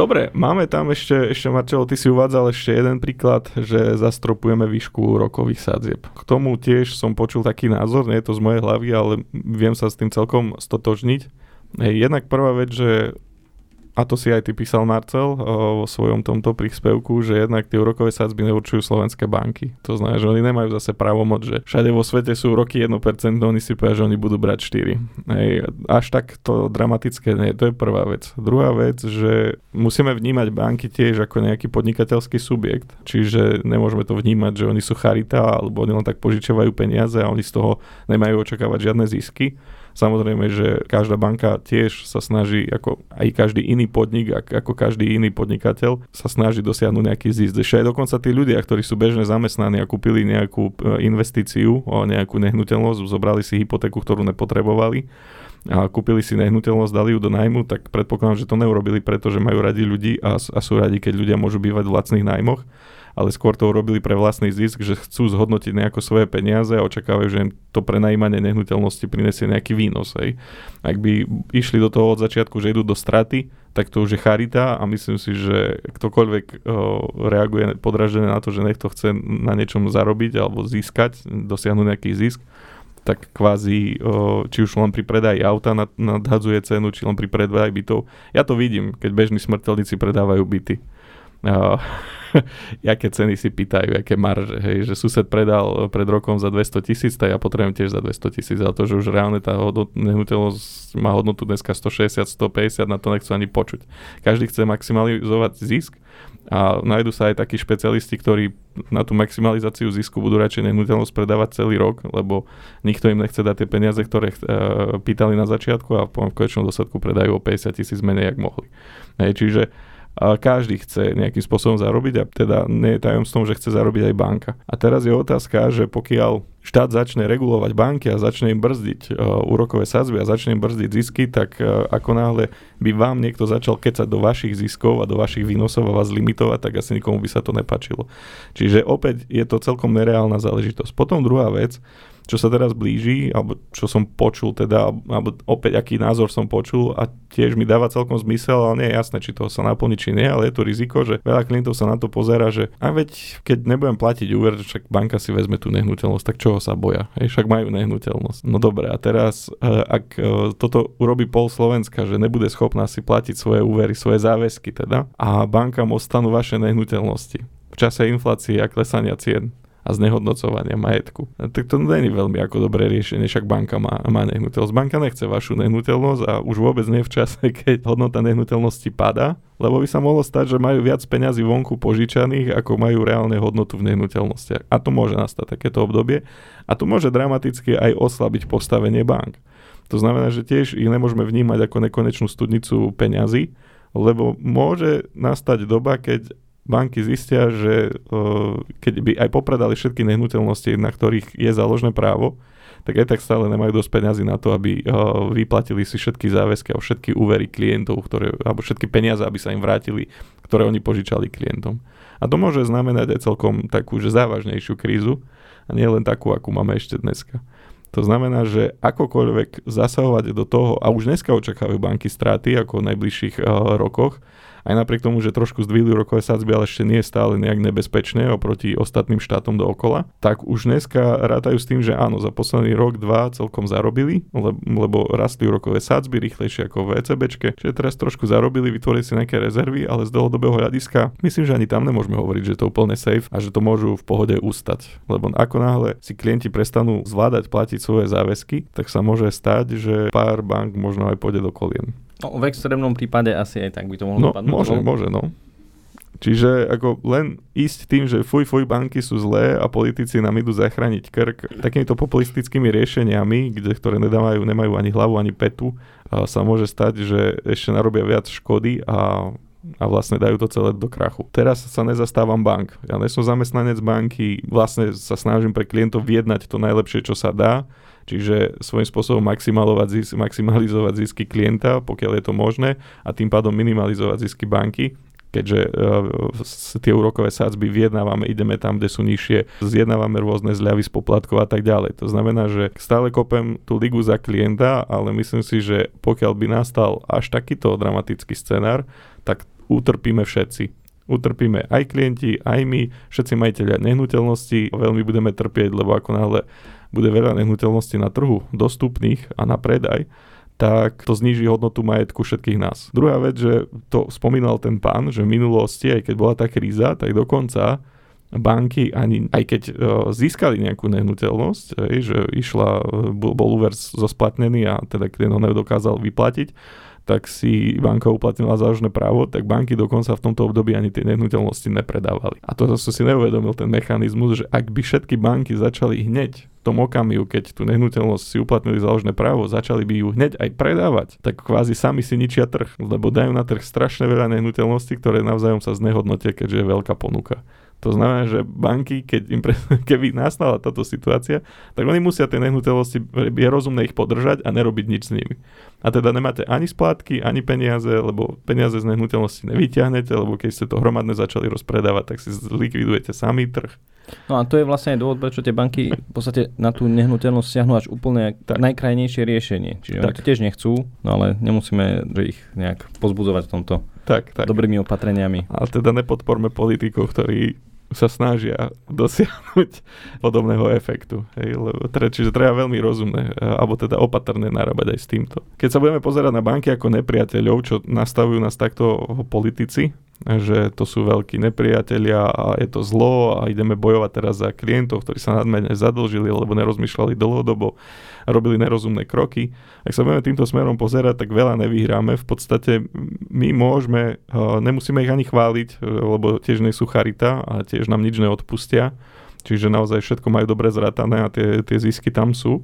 Dobre, máme tam ešte, ešte Marčelo, ty si uvádzal ešte jeden príklad, že zastropujeme výšku rokových sadzieb. K tomu tiež som počul taký názor, nie je to z mojej hlavy, ale viem sa s tým celkom stotožniť jednak prvá vec, že a to si aj ty písal Marcel vo svojom tomto príspevku, že jednak tie úrokové sadzby neurčujú slovenské banky. To znamená, že oni nemajú zase právomoc, že všade vo svete sú roky 1%, oni si povedia, že oni budú brať 4. Hej, až tak to dramatické nie, to je prvá vec. Druhá vec, že musíme vnímať banky tiež ako nejaký podnikateľský subjekt, čiže nemôžeme to vnímať, že oni sú charita alebo oni len tak požičiavajú peniaze a oni z toho nemajú očakávať žiadne zisky Samozrejme, že každá banka tiež sa snaží, ako aj každý iný podnik, ako každý iný podnikateľ, sa snaží dosiahnuť nejaký zisk. Ešte aj dokonca tí ľudia, ktorí sú bežne zamestnaní a kúpili nejakú e, investíciu, nejakú nehnuteľnosť, zobrali si hypotéku, ktorú nepotrebovali, a kúpili si nehnuteľnosť, dali ju do najmu, tak predpokladám, že to neurobili, pretože majú radi ľudí a, a sú radi, keď ľudia môžu bývať v lacných nájmoch ale skôr to urobili pre vlastný zisk, že chcú zhodnotiť nejako svoje peniaze a očakávajú, že im to prenajímanie nehnuteľnosti prinesie nejaký výnos. Hej. Ak by išli do toho od začiatku, že idú do straty, tak to už je charita a myslím si, že ktokoľvek o, reaguje podražené na to, že niekto chce na niečom zarobiť alebo získať, dosiahnuť nejaký zisk, tak kvázi, o, či už len pri predaji auta nad, nadhadzuje cenu, či len pri predaji bytov. Ja to vidím, keď bežní smrteľníci predávajú byty uh, aké ceny si pýtajú, aké marže, hej, že sused predal pred rokom za 200 tisíc, tak ja potrebujem tiež za 200 tisíc, ale to, že už reálne tá nehnuteľnosť má hodnotu dneska 160, 150, na to nechcú ani počuť. Každý chce maximalizovať zisk a nájdu sa aj takí špecialisti, ktorí na tú maximalizáciu zisku budú radšej nehnuteľnosť predávať celý rok, lebo nikto im nechce dať tie peniaze, ktoré uh, pýtali na začiatku a v konečnom dôsledku predajú o 50 tisíc menej, jak mohli. Hej, čiže každý chce nejakým spôsobom zarobiť a teda nie je tajomstvom, že chce zarobiť aj banka. A teraz je otázka, že pokiaľ štát začne regulovať banky a začne im brzdiť uh, úrokové sadzby a začne im brzdiť zisky, tak uh, ako náhle by vám niekto začal kecať do vašich ziskov a do vašich výnosov a vás limitovať, tak asi nikomu by sa to nepačilo. Čiže opäť je to celkom nereálna záležitosť. Potom druhá vec, čo sa teraz blíži, alebo čo som počul teda, alebo opäť aký názor som počul a tiež mi dáva celkom zmysel, ale nie je jasné, či to sa naplní, či nie, ale je tu riziko, že veľa klientov sa na to pozera, že a veď keď nebudem platiť úver, však banka si vezme tú nehnuteľnosť, tak čoho sa boja? Hej, však majú nehnuteľnosť. No dobre, a teraz e, ak e, toto urobí pol Slovenska, že nebude schopná si platiť svoje úvery, svoje záväzky teda a bankám ostanú vaše nehnuteľnosti v čase inflácie a klesania cien, a znehodnocovania majetku. Tak to je veľmi ako dobré riešenie, však banka má, má nehnuteľnosť. Banka nechce vašu nehnuteľnosť a už vôbec nie v čase, keď hodnota nehnuteľnosti padá, lebo by sa mohlo stať, že majú viac peňazí vonku požičaných, ako majú reálne hodnotu v nehnuteľnostiach. A to môže nastať takéto obdobie. A to môže dramaticky aj oslabiť postavenie bank. To znamená, že tiež ich nemôžeme vnímať ako nekonečnú studnicu peňazí, lebo môže nastať doba, keď banky zistia, že uh, keď by aj popredali všetky nehnuteľnosti, na ktorých je záložné právo, tak aj tak stále nemajú dosť peňazí na to, aby uh, vyplatili si všetky záväzky a všetky úvery klientov, ktoré, alebo všetky peniaze, aby sa im vrátili, ktoré oni požičali klientom. A to môže znamenať aj celkom takú, že závažnejšiu krízu a nie len takú, akú máme ešte dneska. To znamená, že akokoľvek zasahovať do toho, a už dneska očakávajú banky straty ako v najbližších uh, rokoch, aj napriek tomu, že trošku zdvihli rokové sadzby, ale ešte nie je stále nejak nebezpečné oproti ostatným štátom dookola, tak už dneska rátajú s tým, že áno, za posledný rok, dva celkom zarobili, lebo rastli úrokové sadzby rýchlejšie ako v ECBčke, čiže teraz trošku zarobili, vytvorili si nejaké rezervy, ale z dlhodobého hľadiska myslím, že ani tam nemôžeme hovoriť, že to úplne safe a že to môžu v pohode ustať. Lebo ako náhle si klienti prestanú zvládať platiť svoje záväzky, tak sa môže stať, že pár bank možno aj pôjde do kolien. No, v extrémnom prípade asi aj tak by to mohlo no, dopadnúť. Môže, no. môže, no. Čiže ako len ísť tým, že fuj, fuj, banky sú zlé a politici nám idú zachrániť krk takýmito populistickými riešeniami, kde, ktoré nedávajú, nemajú ani hlavu, ani petu, a sa môže stať, že ešte narobia viac škody a a vlastne dajú to celé do krachu. Teraz sa nezastávam bank. Ja nie som zamestnanec banky, vlastne sa snažím pre klientov vyjednať to najlepšie, čo sa dá čiže svojím spôsobom maximalizovať, maximalizovať zisky klienta, pokiaľ je to možné a tým pádom minimalizovať zisky banky keďže uh, tie úrokové sádzby vyjednávame, ideme tam, kde sú nižšie, zjednávame rôzne zľavy z poplatkov a tak ďalej. To znamená, že stále kopem tú ligu za klienta, ale myslím si, že pokiaľ by nastal až takýto dramatický scenár, tak utrpíme všetci utrpíme aj klienti, aj my, všetci majiteľia nehnuteľnosti, veľmi budeme trpieť, lebo ako náhle bude veľa nehnuteľností na trhu dostupných a na predaj, tak to zníži hodnotu majetku všetkých nás. Druhá vec, že to spomínal ten pán, že v minulosti, aj keď bola tá kríza, tak dokonca banky ani, aj keď uh, získali nejakú nehnuteľnosť, aj, že išla, bol, bol úver zosplatnený a teda klient ho nedokázal vyplatiť, tak si banka uplatnila záložné právo, tak banky dokonca v tomto období ani tie nehnuteľnosti nepredávali. A to zase si neuvedomil ten mechanizmus, že ak by všetky banky začali hneď tom okamihu, keď tú nehnuteľnosť si uplatnili záložné právo, začali by ju hneď aj predávať, tak kvázi sami si ničia trh, lebo dajú na trh strašne veľa nehnuteľností, ktoré navzájom sa znehodnotia, keďže je veľká ponuka. To znamená, že banky, keď im pre, keby nastala táto situácia, tak oni musia tie nehnuteľnosti, je rozumné ich podržať a nerobiť nič s nimi. A teda nemáte ani splátky, ani peniaze, lebo peniaze z nehnuteľnosti nevyťahnete, lebo keď ste to hromadne začali rozpredávať, tak si zlikvidujete samý trh. No a to je vlastne aj dôvod, prečo tie banky v podstate na tú nehnuteľnosť siahnu až úplne tak. najkrajnejšie riešenie. Čiže tak. oni to tiež nechcú, no ale nemusíme že ich nejak pozbudzovať v tomto tak, tak. dobrými opatreniami. Ale teda nepodporme politikov, ktorí sa snažia dosiahnuť podobného efektu. Hej, lebo, teda, čiže treba veľmi rozumné, e, alebo teda opatrné narábať aj s týmto. Keď sa budeme pozerať na banky ako nepriateľov, čo nastavujú nás takto politici, že to sú veľkí nepriatelia a je to zlo a ideme bojovať teraz za klientov, ktorí sa nadmerne zadlžili, lebo nerozmýšľali dlhodobo a robili nerozumné kroky. Ak sa budeme týmto smerom pozerať, tak veľa nevyhráme. V podstate my môžeme, nemusíme ich ani chváliť, lebo tiež nie sú charita a tiež nám nič neodpustia. Čiže naozaj všetko majú dobre zratané a tie, tie zisky tam sú.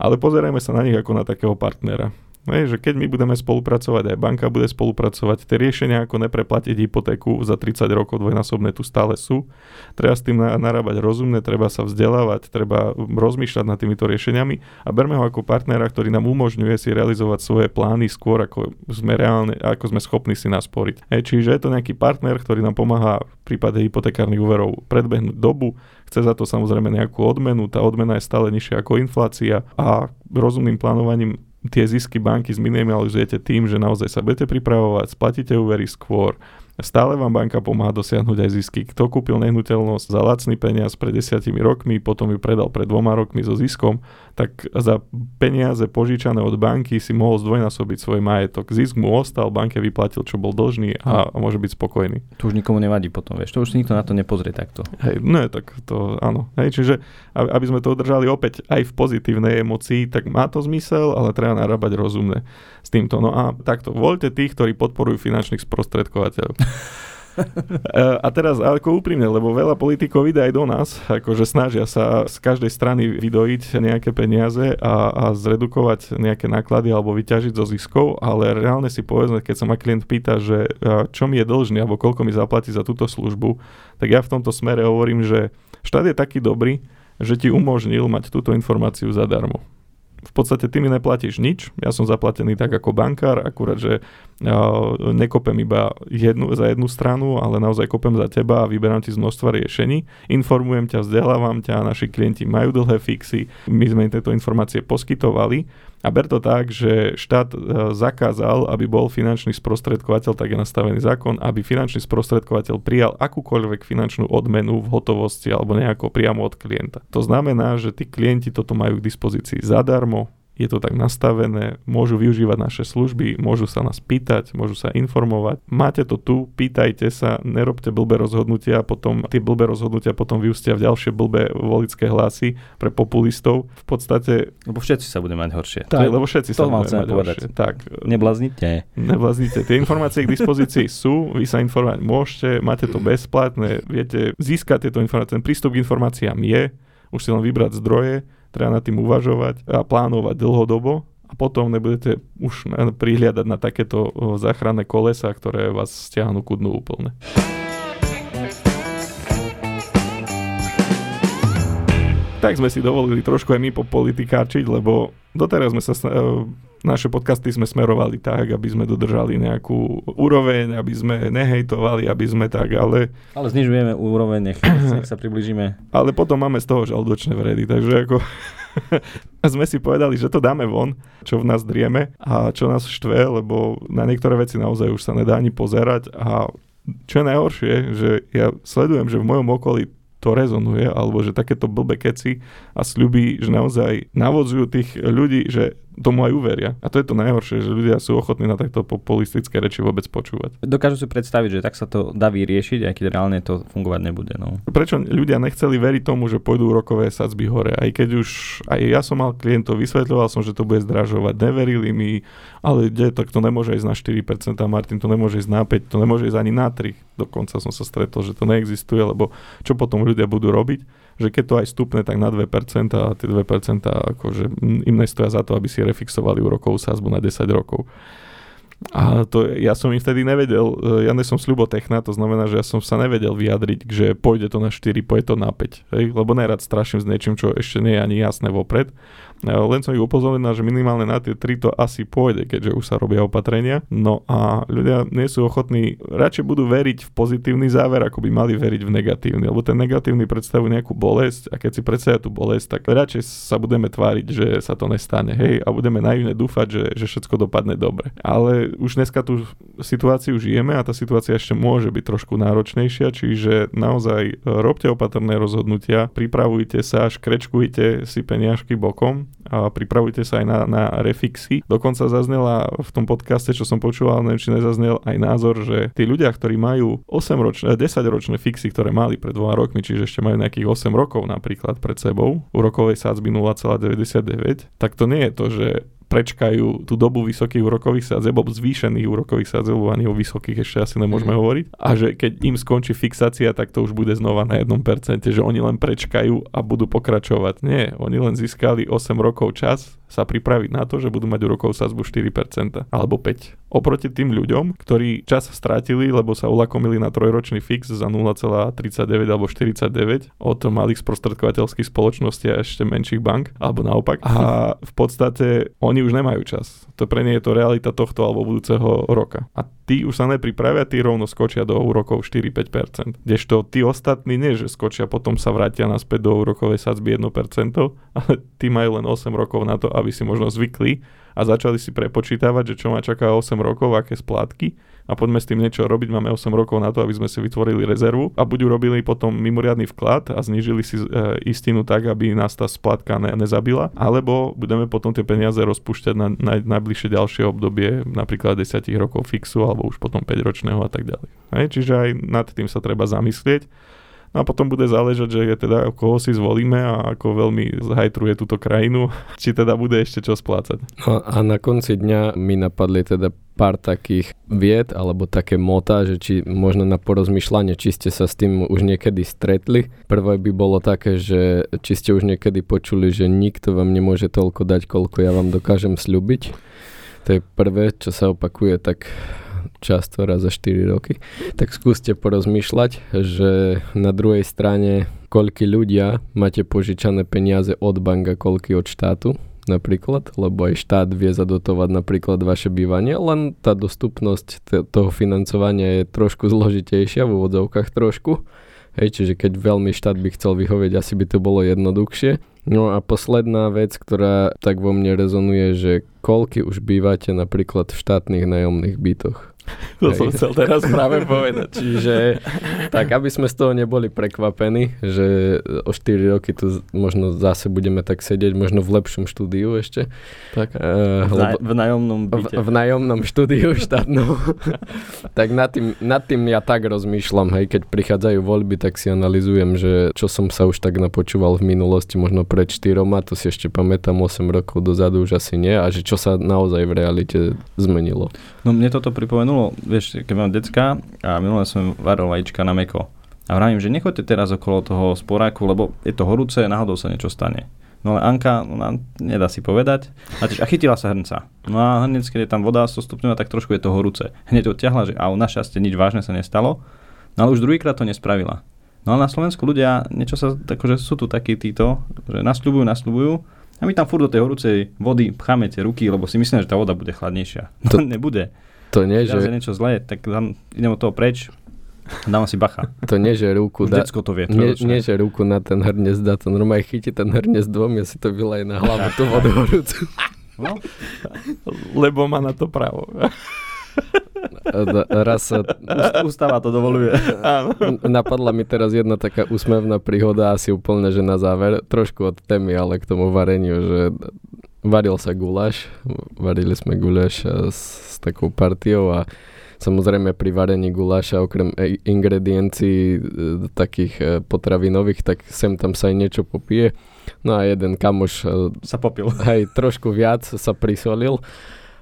Ale pozerajme sa na nich ako na takého partnera. Hej, že keď my budeme spolupracovať, aj banka bude spolupracovať, tie riešenia ako nepreplatiť hypotéku za 30 rokov dvojnásobné tu stále sú. Treba s tým narábať rozumne, treba sa vzdelávať, treba rozmýšľať nad týmito riešeniami a berme ho ako partnera, ktorý nám umožňuje si realizovať svoje plány skôr, ako sme reálne, ako sme schopní si nasporiť. Hej, čiže je to nejaký partner, ktorý nám pomáha v prípade hypotekárnych úverov predbehnúť dobu, chce za to samozrejme nejakú odmenu, tá odmena je stále nižšia ako inflácia a rozumným plánovaním tie zisky banky zminimalizujete tým, že naozaj sa budete pripravovať, splatíte úvery skôr, Stále vám banka pomáha dosiahnuť aj zisky. Kto kúpil nehnuteľnosť za lacný peniaz pred desiatimi rokmi, potom ju predal pred dvoma rokmi so ziskom, tak za peniaze požičané od banky si mohol zdvojnásobiť svoj majetok. Zisk mu ostal, banke vyplatil, čo bol dlžný a, môže byť spokojný. To už nikomu nevadí potom, vieš. To už nikto na to nepozrie takto. Hej, no tak to áno. Hej, čiže aby sme to udržali opäť aj v pozitívnej emocii, tak má to zmysel, ale treba narábať rozumne s týmto. No a takto, voľte tých, ktorí podporujú finančných sprostredkovateľov. A teraz ako úprimne, lebo veľa politikov ide aj do nás, akože snažia sa z každej strany vydojiť nejaké peniaze a, a zredukovať nejaké náklady alebo vyťažiť zo ziskov, ale reálne si povedzme, keď sa ma klient pýta, že čo mi je dlžný alebo koľko mi zaplatí za túto službu, tak ja v tomto smere hovorím, že štát je taký dobrý, že ti umožnil mať túto informáciu zadarmo v podstate ty mi neplatíš nič, ja som zaplatený tak ako bankár, akurát, že nekopem iba jednu, za jednu stranu, ale naozaj kopem za teba a vyberám ti z množstva riešení. Informujem ťa, vzdelávam ťa, naši klienti majú dlhé fixy, my sme im tieto informácie poskytovali a ber to tak, že štát e, zakázal, aby bol finančný sprostredkovateľ, tak je nastavený zákon, aby finančný sprostredkovateľ prijal akúkoľvek finančnú odmenu v hotovosti alebo nejako priamo od klienta. To znamená, že tí klienti toto majú k dispozícii zadarmo, je to tak nastavené, môžu využívať naše služby, môžu sa nás pýtať, môžu sa informovať. Máte to tu, pýtajte sa, nerobte blbé rozhodnutia a potom tie blbé rozhodnutia potom vyústia v ďalšie blbé volické hlasy pre populistov. V podstate... Lebo všetci sa budeme mať horšie. Tak, lebo všetci sa budeme mať povedať. horšie. Tak. Neblaznite. Neblaznite. Tie informácie k dispozícii sú, vy sa informovať môžete, máte to bezplatné, viete získať tieto informácie. Ten prístup k informáciám je, už si len vybrať zdroje, treba nad tým uvažovať a plánovať dlhodobo a potom nebudete už prihliadať na takéto záchranné kolesa, ktoré vás stiahnu ku dnu úplne. Tak sme si dovolili trošku aj my popolitikáčiť, lebo doteraz sme sa naše podcasty sme smerovali tak, aby sme dodržali nejakú úroveň, aby sme nehejtovali, aby sme tak, ale... Ale znižujeme úroveň, nech, nech sa približíme. Ale potom máme z toho žaldočné vredy, takže ako... sme si povedali, že to dáme von, čo v nás drieme a čo nás štve, lebo na niektoré veci naozaj už sa nedá ani pozerať a čo je najhoršie, že ja sledujem, že v mojom okolí to rezonuje, alebo že takéto blbé keci a sľuby, že naozaj navodzujú tých ľudí, že tomu aj uveria. A to je to najhoršie, že ľudia sú ochotní na takto populistické reči vôbec počúvať. Dokážu si predstaviť, že tak sa to dá vyriešiť, aj keď reálne to fungovať nebude. No. Prečo ľudia nechceli veriť tomu, že pôjdu rokové sadzby hore? Aj keď už aj ja som mal klientov, vysvetľoval som, že to bude zdražovať, neverili mi, ale kde, tak to nemôže ísť na 4%, Martin, to nemôže ísť na 5, to nemôže ísť ani na 3. Dokonca som sa stretol, že to neexistuje, lebo čo potom ľudia budú robiť? že keď to aj stupne tak na 2% a tie 2% akože im nestoja za to, aby si refixovali úrokovú sázbu na 10 rokov. A to ja som im vtedy nevedel, e, ja nesom sľubotechna, to znamená, že ja som sa nevedel vyjadriť, že pôjde to na 4, pôjde to na 5. Hej? Lebo najrad straším s niečím, čo ešte nie je ani jasné vopred. Len som ich upozornil, že minimálne na tie tri to asi pôjde, keďže už sa robia opatrenia. No a ľudia nie sú ochotní, radšej budú veriť v pozitívny záver, ako by mali veriť v negatívny, lebo ten negatívny predstavuje nejakú bolesť a keď si predstavia tú bolesť, tak radšej sa budeme tváriť, že sa to nestane, hej, a budeme naivne dúfať, že, že všetko dopadne dobre. Ale už dneska tú situáciu žijeme a tá situácia ešte môže byť trošku náročnejšia, čiže naozaj e, robte opatrné rozhodnutia, pripravujte sa, škrečkujte si peniažky bokom a pripravujte sa aj na, na refixy. Dokonca zaznela v tom podcaste, čo som počúval, neviem, či nezaznel aj názor, že tí ľudia, ktorí majú 8 ročné, 10 ročné fixy, ktoré mali pred dvoma rokmi, čiže ešte majú nejakých 8 rokov napríklad pred sebou, úrokovej sádzby 0,99, tak to nie je to, že prečkajú tú dobu vysokých úrokových sadzieb, alebo zvýšených úrokových sadzieb, ani o vysokých ešte asi nemôžeme mm. hovoriť. A že keď im skončí fixácia, tak to už bude znova na 1%, že oni len prečkajú a budú pokračovať. Nie, oni len získali 8 rokov čas sa pripraviť na to, že budú mať úrokovú sadzbu 4% alebo 5%. Oproti tým ľuďom, ktorí čas strátili, lebo sa ulakomili na trojročný fix za 0,39 alebo 49 od malých sprostredkovateľských spoločností a ešte menších bank, alebo naopak. A v podstate oni už nemajú čas. To pre nie je to realita tohto alebo budúceho roka. A tí už sa nepripravia, tí rovno skočia do úrokov 4-5%. Kdežto tí ostatní nie, že skočia, potom sa vrátia naspäť do úrokovej sadzby 1%, ale tí majú len 8 rokov na to, aby si možno zvykli a začali si prepočítavať, že čo ma čaká 8 rokov, aké splátky a poďme s tým niečo robiť. Máme 8 rokov na to, aby sme si vytvorili rezervu a buď urobili potom mimoriadný vklad a znížili si e, istinu tak, aby nás tá splátka ne, nezabila, alebo budeme potom tie peniaze rozpúšťať na, na najbližšie ďalšie obdobie, napríklad 10 rokov fixu alebo už potom 5 ročného a tak ďalej. Hej, čiže aj nad tým sa treba zamyslieť. No a potom bude záležať, že je teda koho si zvolíme a ako veľmi zhajtruje túto krajinu, či teda bude ešte čo splácať. No a na konci dňa mi napadli teda pár takých vied alebo také mota, že či možno na porozmýšľanie, či ste sa s tým už niekedy stretli. Prvé by bolo také, že či ste už niekedy počuli, že nikto vám nemôže toľko dať, koľko ja vám dokážem slúbiť. To je prvé, čo sa opakuje tak často, raz za 4 roky, tak skúste porozmýšľať, že na druhej strane, koľky ľudia máte požičané peniaze od banka, koľky od štátu, napríklad, lebo aj štát vie zadotovať napríklad vaše bývanie, len tá dostupnosť t- toho financovania je trošku zložitejšia, v úvodzovkách trošku. Hej, čiže keď veľmi štát by chcel vyhovieť, asi by to bolo jednoduchšie. No a posledná vec, ktorá tak vo mne rezonuje, že koľky už bývate napríklad v štátnych nájomných bytoch. To som chcel teraz práve povedať. Čiže tak, aby sme z toho neboli prekvapení, že o 4 roky tu možno zase budeme tak sedieť, možno v lepšom štúdiu ešte. Tak. Uh, v, v nájomnom byte. V, v nájomnom štúdiu štátnom. tak nad tým, nad tým ja tak rozmýšľam, hej, keď prichádzajú voľby, tak si analizujem, že čo som sa už tak napočúval v minulosti, možno pred 4, to si ešte pamätám 8 rokov dozadu, už asi nie, a že čo sa naozaj v realite zmenilo. No mne toto pripomenulo minulo, vieš, keď mám decka a minule som varil vajíčka na meko. A vravím, že nechoďte teraz okolo toho sporáku, lebo je to horúce, náhodou sa niečo stane. No ale Anka, no, nedá si povedať. A, tiež, a chytila sa hrnca. No a hneď, keď je tam voda 100 stupňov, tak trošku je to horúce. Hneď odťahla, že a našťastie nič vážne sa nestalo. No ale už druhýkrát to nespravila. No ale na Slovensku ľudia, niečo sa, že sú tu takí títo, že nasľubujú, nasľubujú a my tam furt do tej horúcej vody pcháme tie ruky, lebo si myslíme, že tá voda bude chladnejšia. To nebude. To nie, že... je niečo zlé, tak tam idem od toho preč. Dávam si bacha. To nie, že ruku dá... to vie. Nie, nie, že ruku na ten hrnec dá, to normálne chytí ten hrnec dvom, ja si to vyleje na hlavu tú vodu horúcu. No, lebo má na to právo. Raz sa... Ústava to dovoluje. Napadla mi teraz jedna taká úsmevná príhoda, asi úplne, že na záver, trošku od témy, ale k tomu vareniu, že varil sa guláš, varili sme guláš s, s takou partiou a samozrejme pri varení guláša okrem e, ingrediencií e, takých e, potravinových, tak sem tam sa aj niečo popije. No a jeden kamoš sa popil. Hej, trošku viac sa prisolil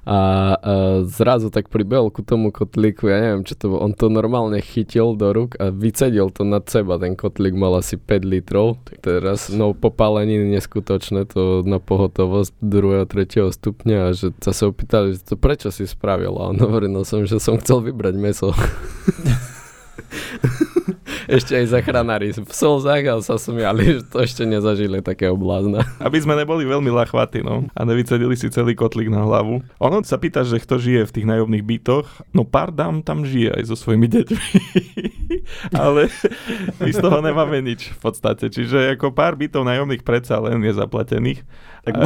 a, a zrazu tak pribehol ku tomu kotlíku, ja neviem čo to bolo, on to normálne chytil do rúk a vycedil to nad seba, ten kotlík mal asi 5 litrov, teraz no popálenie neskutočné, to na pohotovosť 2. 3. stupňa a že sa sa opýtali, že to prečo si spravil a on hovoril, no som, že som chcel vybrať meso. ešte aj zachranári v Solzách a sa smiali, že to ešte nezažili takého blázna. Aby sme neboli veľmi lachvatí, no. A nevycedili si celý kotlík na hlavu. Ono sa pýta, že kto žije v tých nájomných bytoch. No pár dám tam žije aj so svojimi deťmi. Ale my z toho nemáme nič v podstate. Čiže ako pár bytov nájomných predsa len je zaplatených. Tak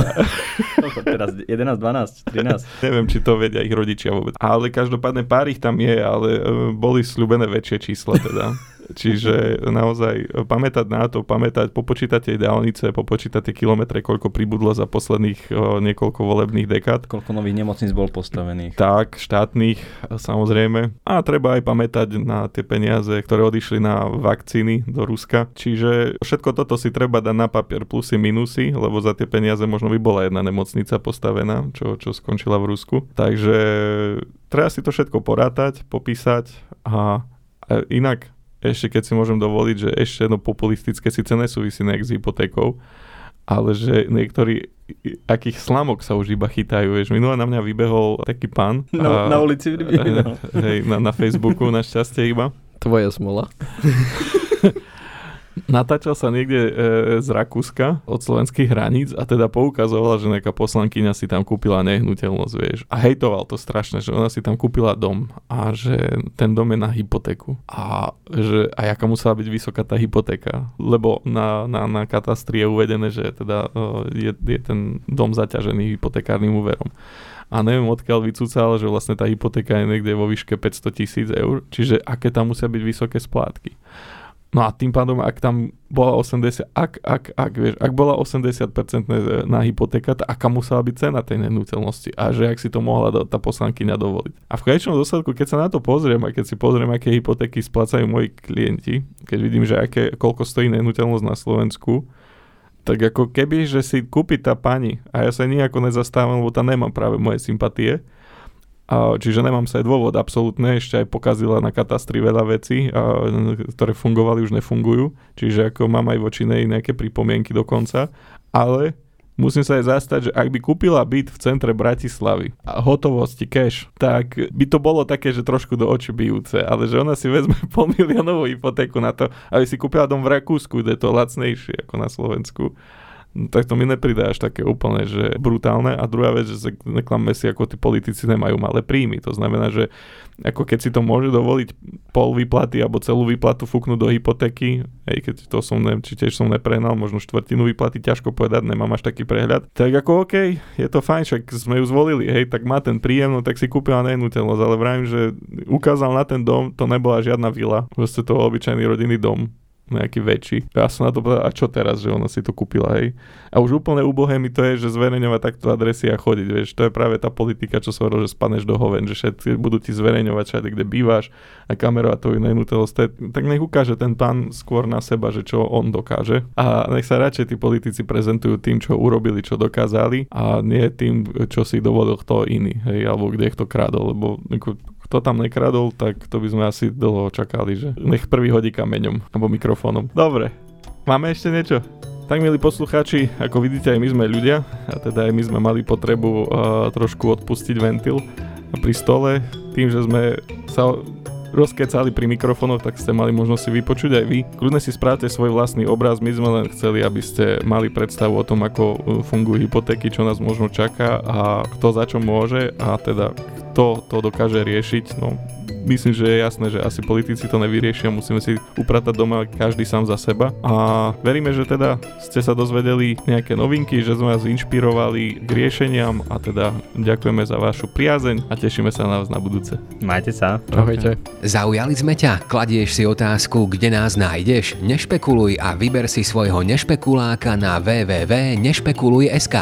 koľko teraz? 11, 12, 13? Neviem, či to vedia ich rodičia vôbec. Ale každopádne pár ich tam je, ale e, boli slúbené väčšie čísla teda. Čiže naozaj pamätať na to, pamätať, popočítať tie ideálnice, popočítať tie kilometre, koľko pribudlo za posledných o, niekoľko volebných dekád. Koľko nových nemocníc bol postavených. Tak, štátnych samozrejme. A treba aj pamätať na tie peniaze, ktoré odišli na vakcíny do Ruska. Čiže všetko toto si treba dať na papier plusy, minusy, lebo za tie peniaze možno by bola jedna nemocnica postavená, čo, čo skončila v Rusku. Takže treba si to všetko porátať, popísať a inak ešte keď si môžem dovoliť, že ešte jedno populistické síce nesúvisí nejak s hypotékou, ale že niektorí akých slamok sa už iba chytajú. Vieš, minule na mňa vybehol taký pán. Na, a, na ulici vybehol. Hej, na, na Facebooku našťastie iba. Tvoja smola. natáčal sa niekde e, z Rakúska od slovenských hraníc a teda poukazovala, že nejaká poslankyňa si tam kúpila nehnuteľnosť, vieš. A hejtoval to strašne, že ona si tam kúpila dom a že ten dom je na hypotéku. A že a jaká musela byť vysoká tá hypotéka, lebo na, na, na katastri je uvedené, že teda e, je, je ten dom zaťažený hypotekárnym úverom a neviem odkiaľ vycúcal, že vlastne tá hypotéka je niekde vo výške 500 tisíc eur, čiže aké tam musia byť vysoké splátky. No a tým pádom, ak tam bola 80, ak, ak, ak, vieš, ak bola 80% na hypotéka, tak aká musela byť cena tej nehnuteľnosti a že ak si to mohla do, tá poslankyňa dovoliť. A v konečnom dôsledku, keď sa na to pozriem a keď si pozriem, aké hypotéky splácajú moji klienti, keď vidím, že aké, koľko stojí nehnuteľnosť na Slovensku, tak ako keby, že si kúpi tá pani, a ja sa nejako nezastávam, lebo tam nemám práve moje sympatie, a, čiže nemám sa aj dôvod absolútne, ešte aj pokazila na katastri veľa vecí, a, ktoré fungovali, už nefungujú, čiže ako mám aj voči nej nejaké pripomienky dokonca, ale musím sa aj zastať, že ak by kúpila byt v centre Bratislavy a hotovosti cash, tak by to bolo také, že trošku do očí bijúce, ale že ona si vezme pol miliónovú hypotéku na to, aby si kúpila dom v Rakúsku, kde je to lacnejšie ako na Slovensku tak to mi nepridá až také úplne, že brutálne. A druhá vec, že neklamme si, ako tí politici nemajú malé príjmy. To znamená, že ako keď si to môže dovoliť pol výplaty alebo celú výplatu fúknúť do hypotéky, hej, keď to som, neviem, či tiež som neprenal, možno štvrtinu výplaty, ťažko povedať, nemám až taký prehľad. Tak ako OK, je to fajn, však sme ju zvolili, hej, tak má ten príjem, no tak si kúpila nehnuteľnosť, ale vravím, že ukázal na ten dom, to nebola žiadna vila, proste to obyčajný rodinný dom nejaký väčší. Ja som na to povedal, a čo teraz, že ona si to kúpila, hej. A už úplne úbohé mi to je, že zverejňovať takto adresy a chodiť, vieš, to je práve tá politika, čo sa hovorí, že spaneš do hoven, že všetci budú ti zverejňovať všade, kde bývaš a kamerovať tvoju nenútelosť, tak nech ukáže ten pán skôr na seba, že čo on dokáže a nech sa radšej tí politici prezentujú tým, čo urobili, čo dokázali a nie tým, čo si dovolil kto iný, hej, alebo kde kto krádol, lebo kto tam nekradol, tak to by sme asi dlho čakali, že nech prvý hodí kameňom alebo mikrofónom. Dobre, máme ešte niečo? Tak milí poslucháči, ako vidíte aj my sme ľudia a teda aj my sme mali potrebu uh, trošku odpustiť ventil pri stole tým, že sme sa rozkecali pri mikrofónoch, tak ste mali možnosť si vypočuť aj vy. Kľudne si správte svoj vlastný obraz, my sme len chceli, aby ste mali predstavu o tom, ako uh, fungujú hypotéky, čo nás možno čaká a kto za čo môže a teda kto to dokáže riešiť, no myslím, že je jasné, že asi politici to nevyriešia, musíme si upratať doma každý sám za seba a veríme, že teda ste sa dozvedeli nejaké novinky, že sme vás inšpirovali k riešeniam a teda ďakujeme za vašu priazeň a tešíme sa na vás na budúce. Majte sa. Ahojte. Zaujali sme ťa? Kladieš si otázku, kde nás nájdeš? Nešpekuluj a vyber si svojho nešpekuláka na www.nešpekuluj.sk.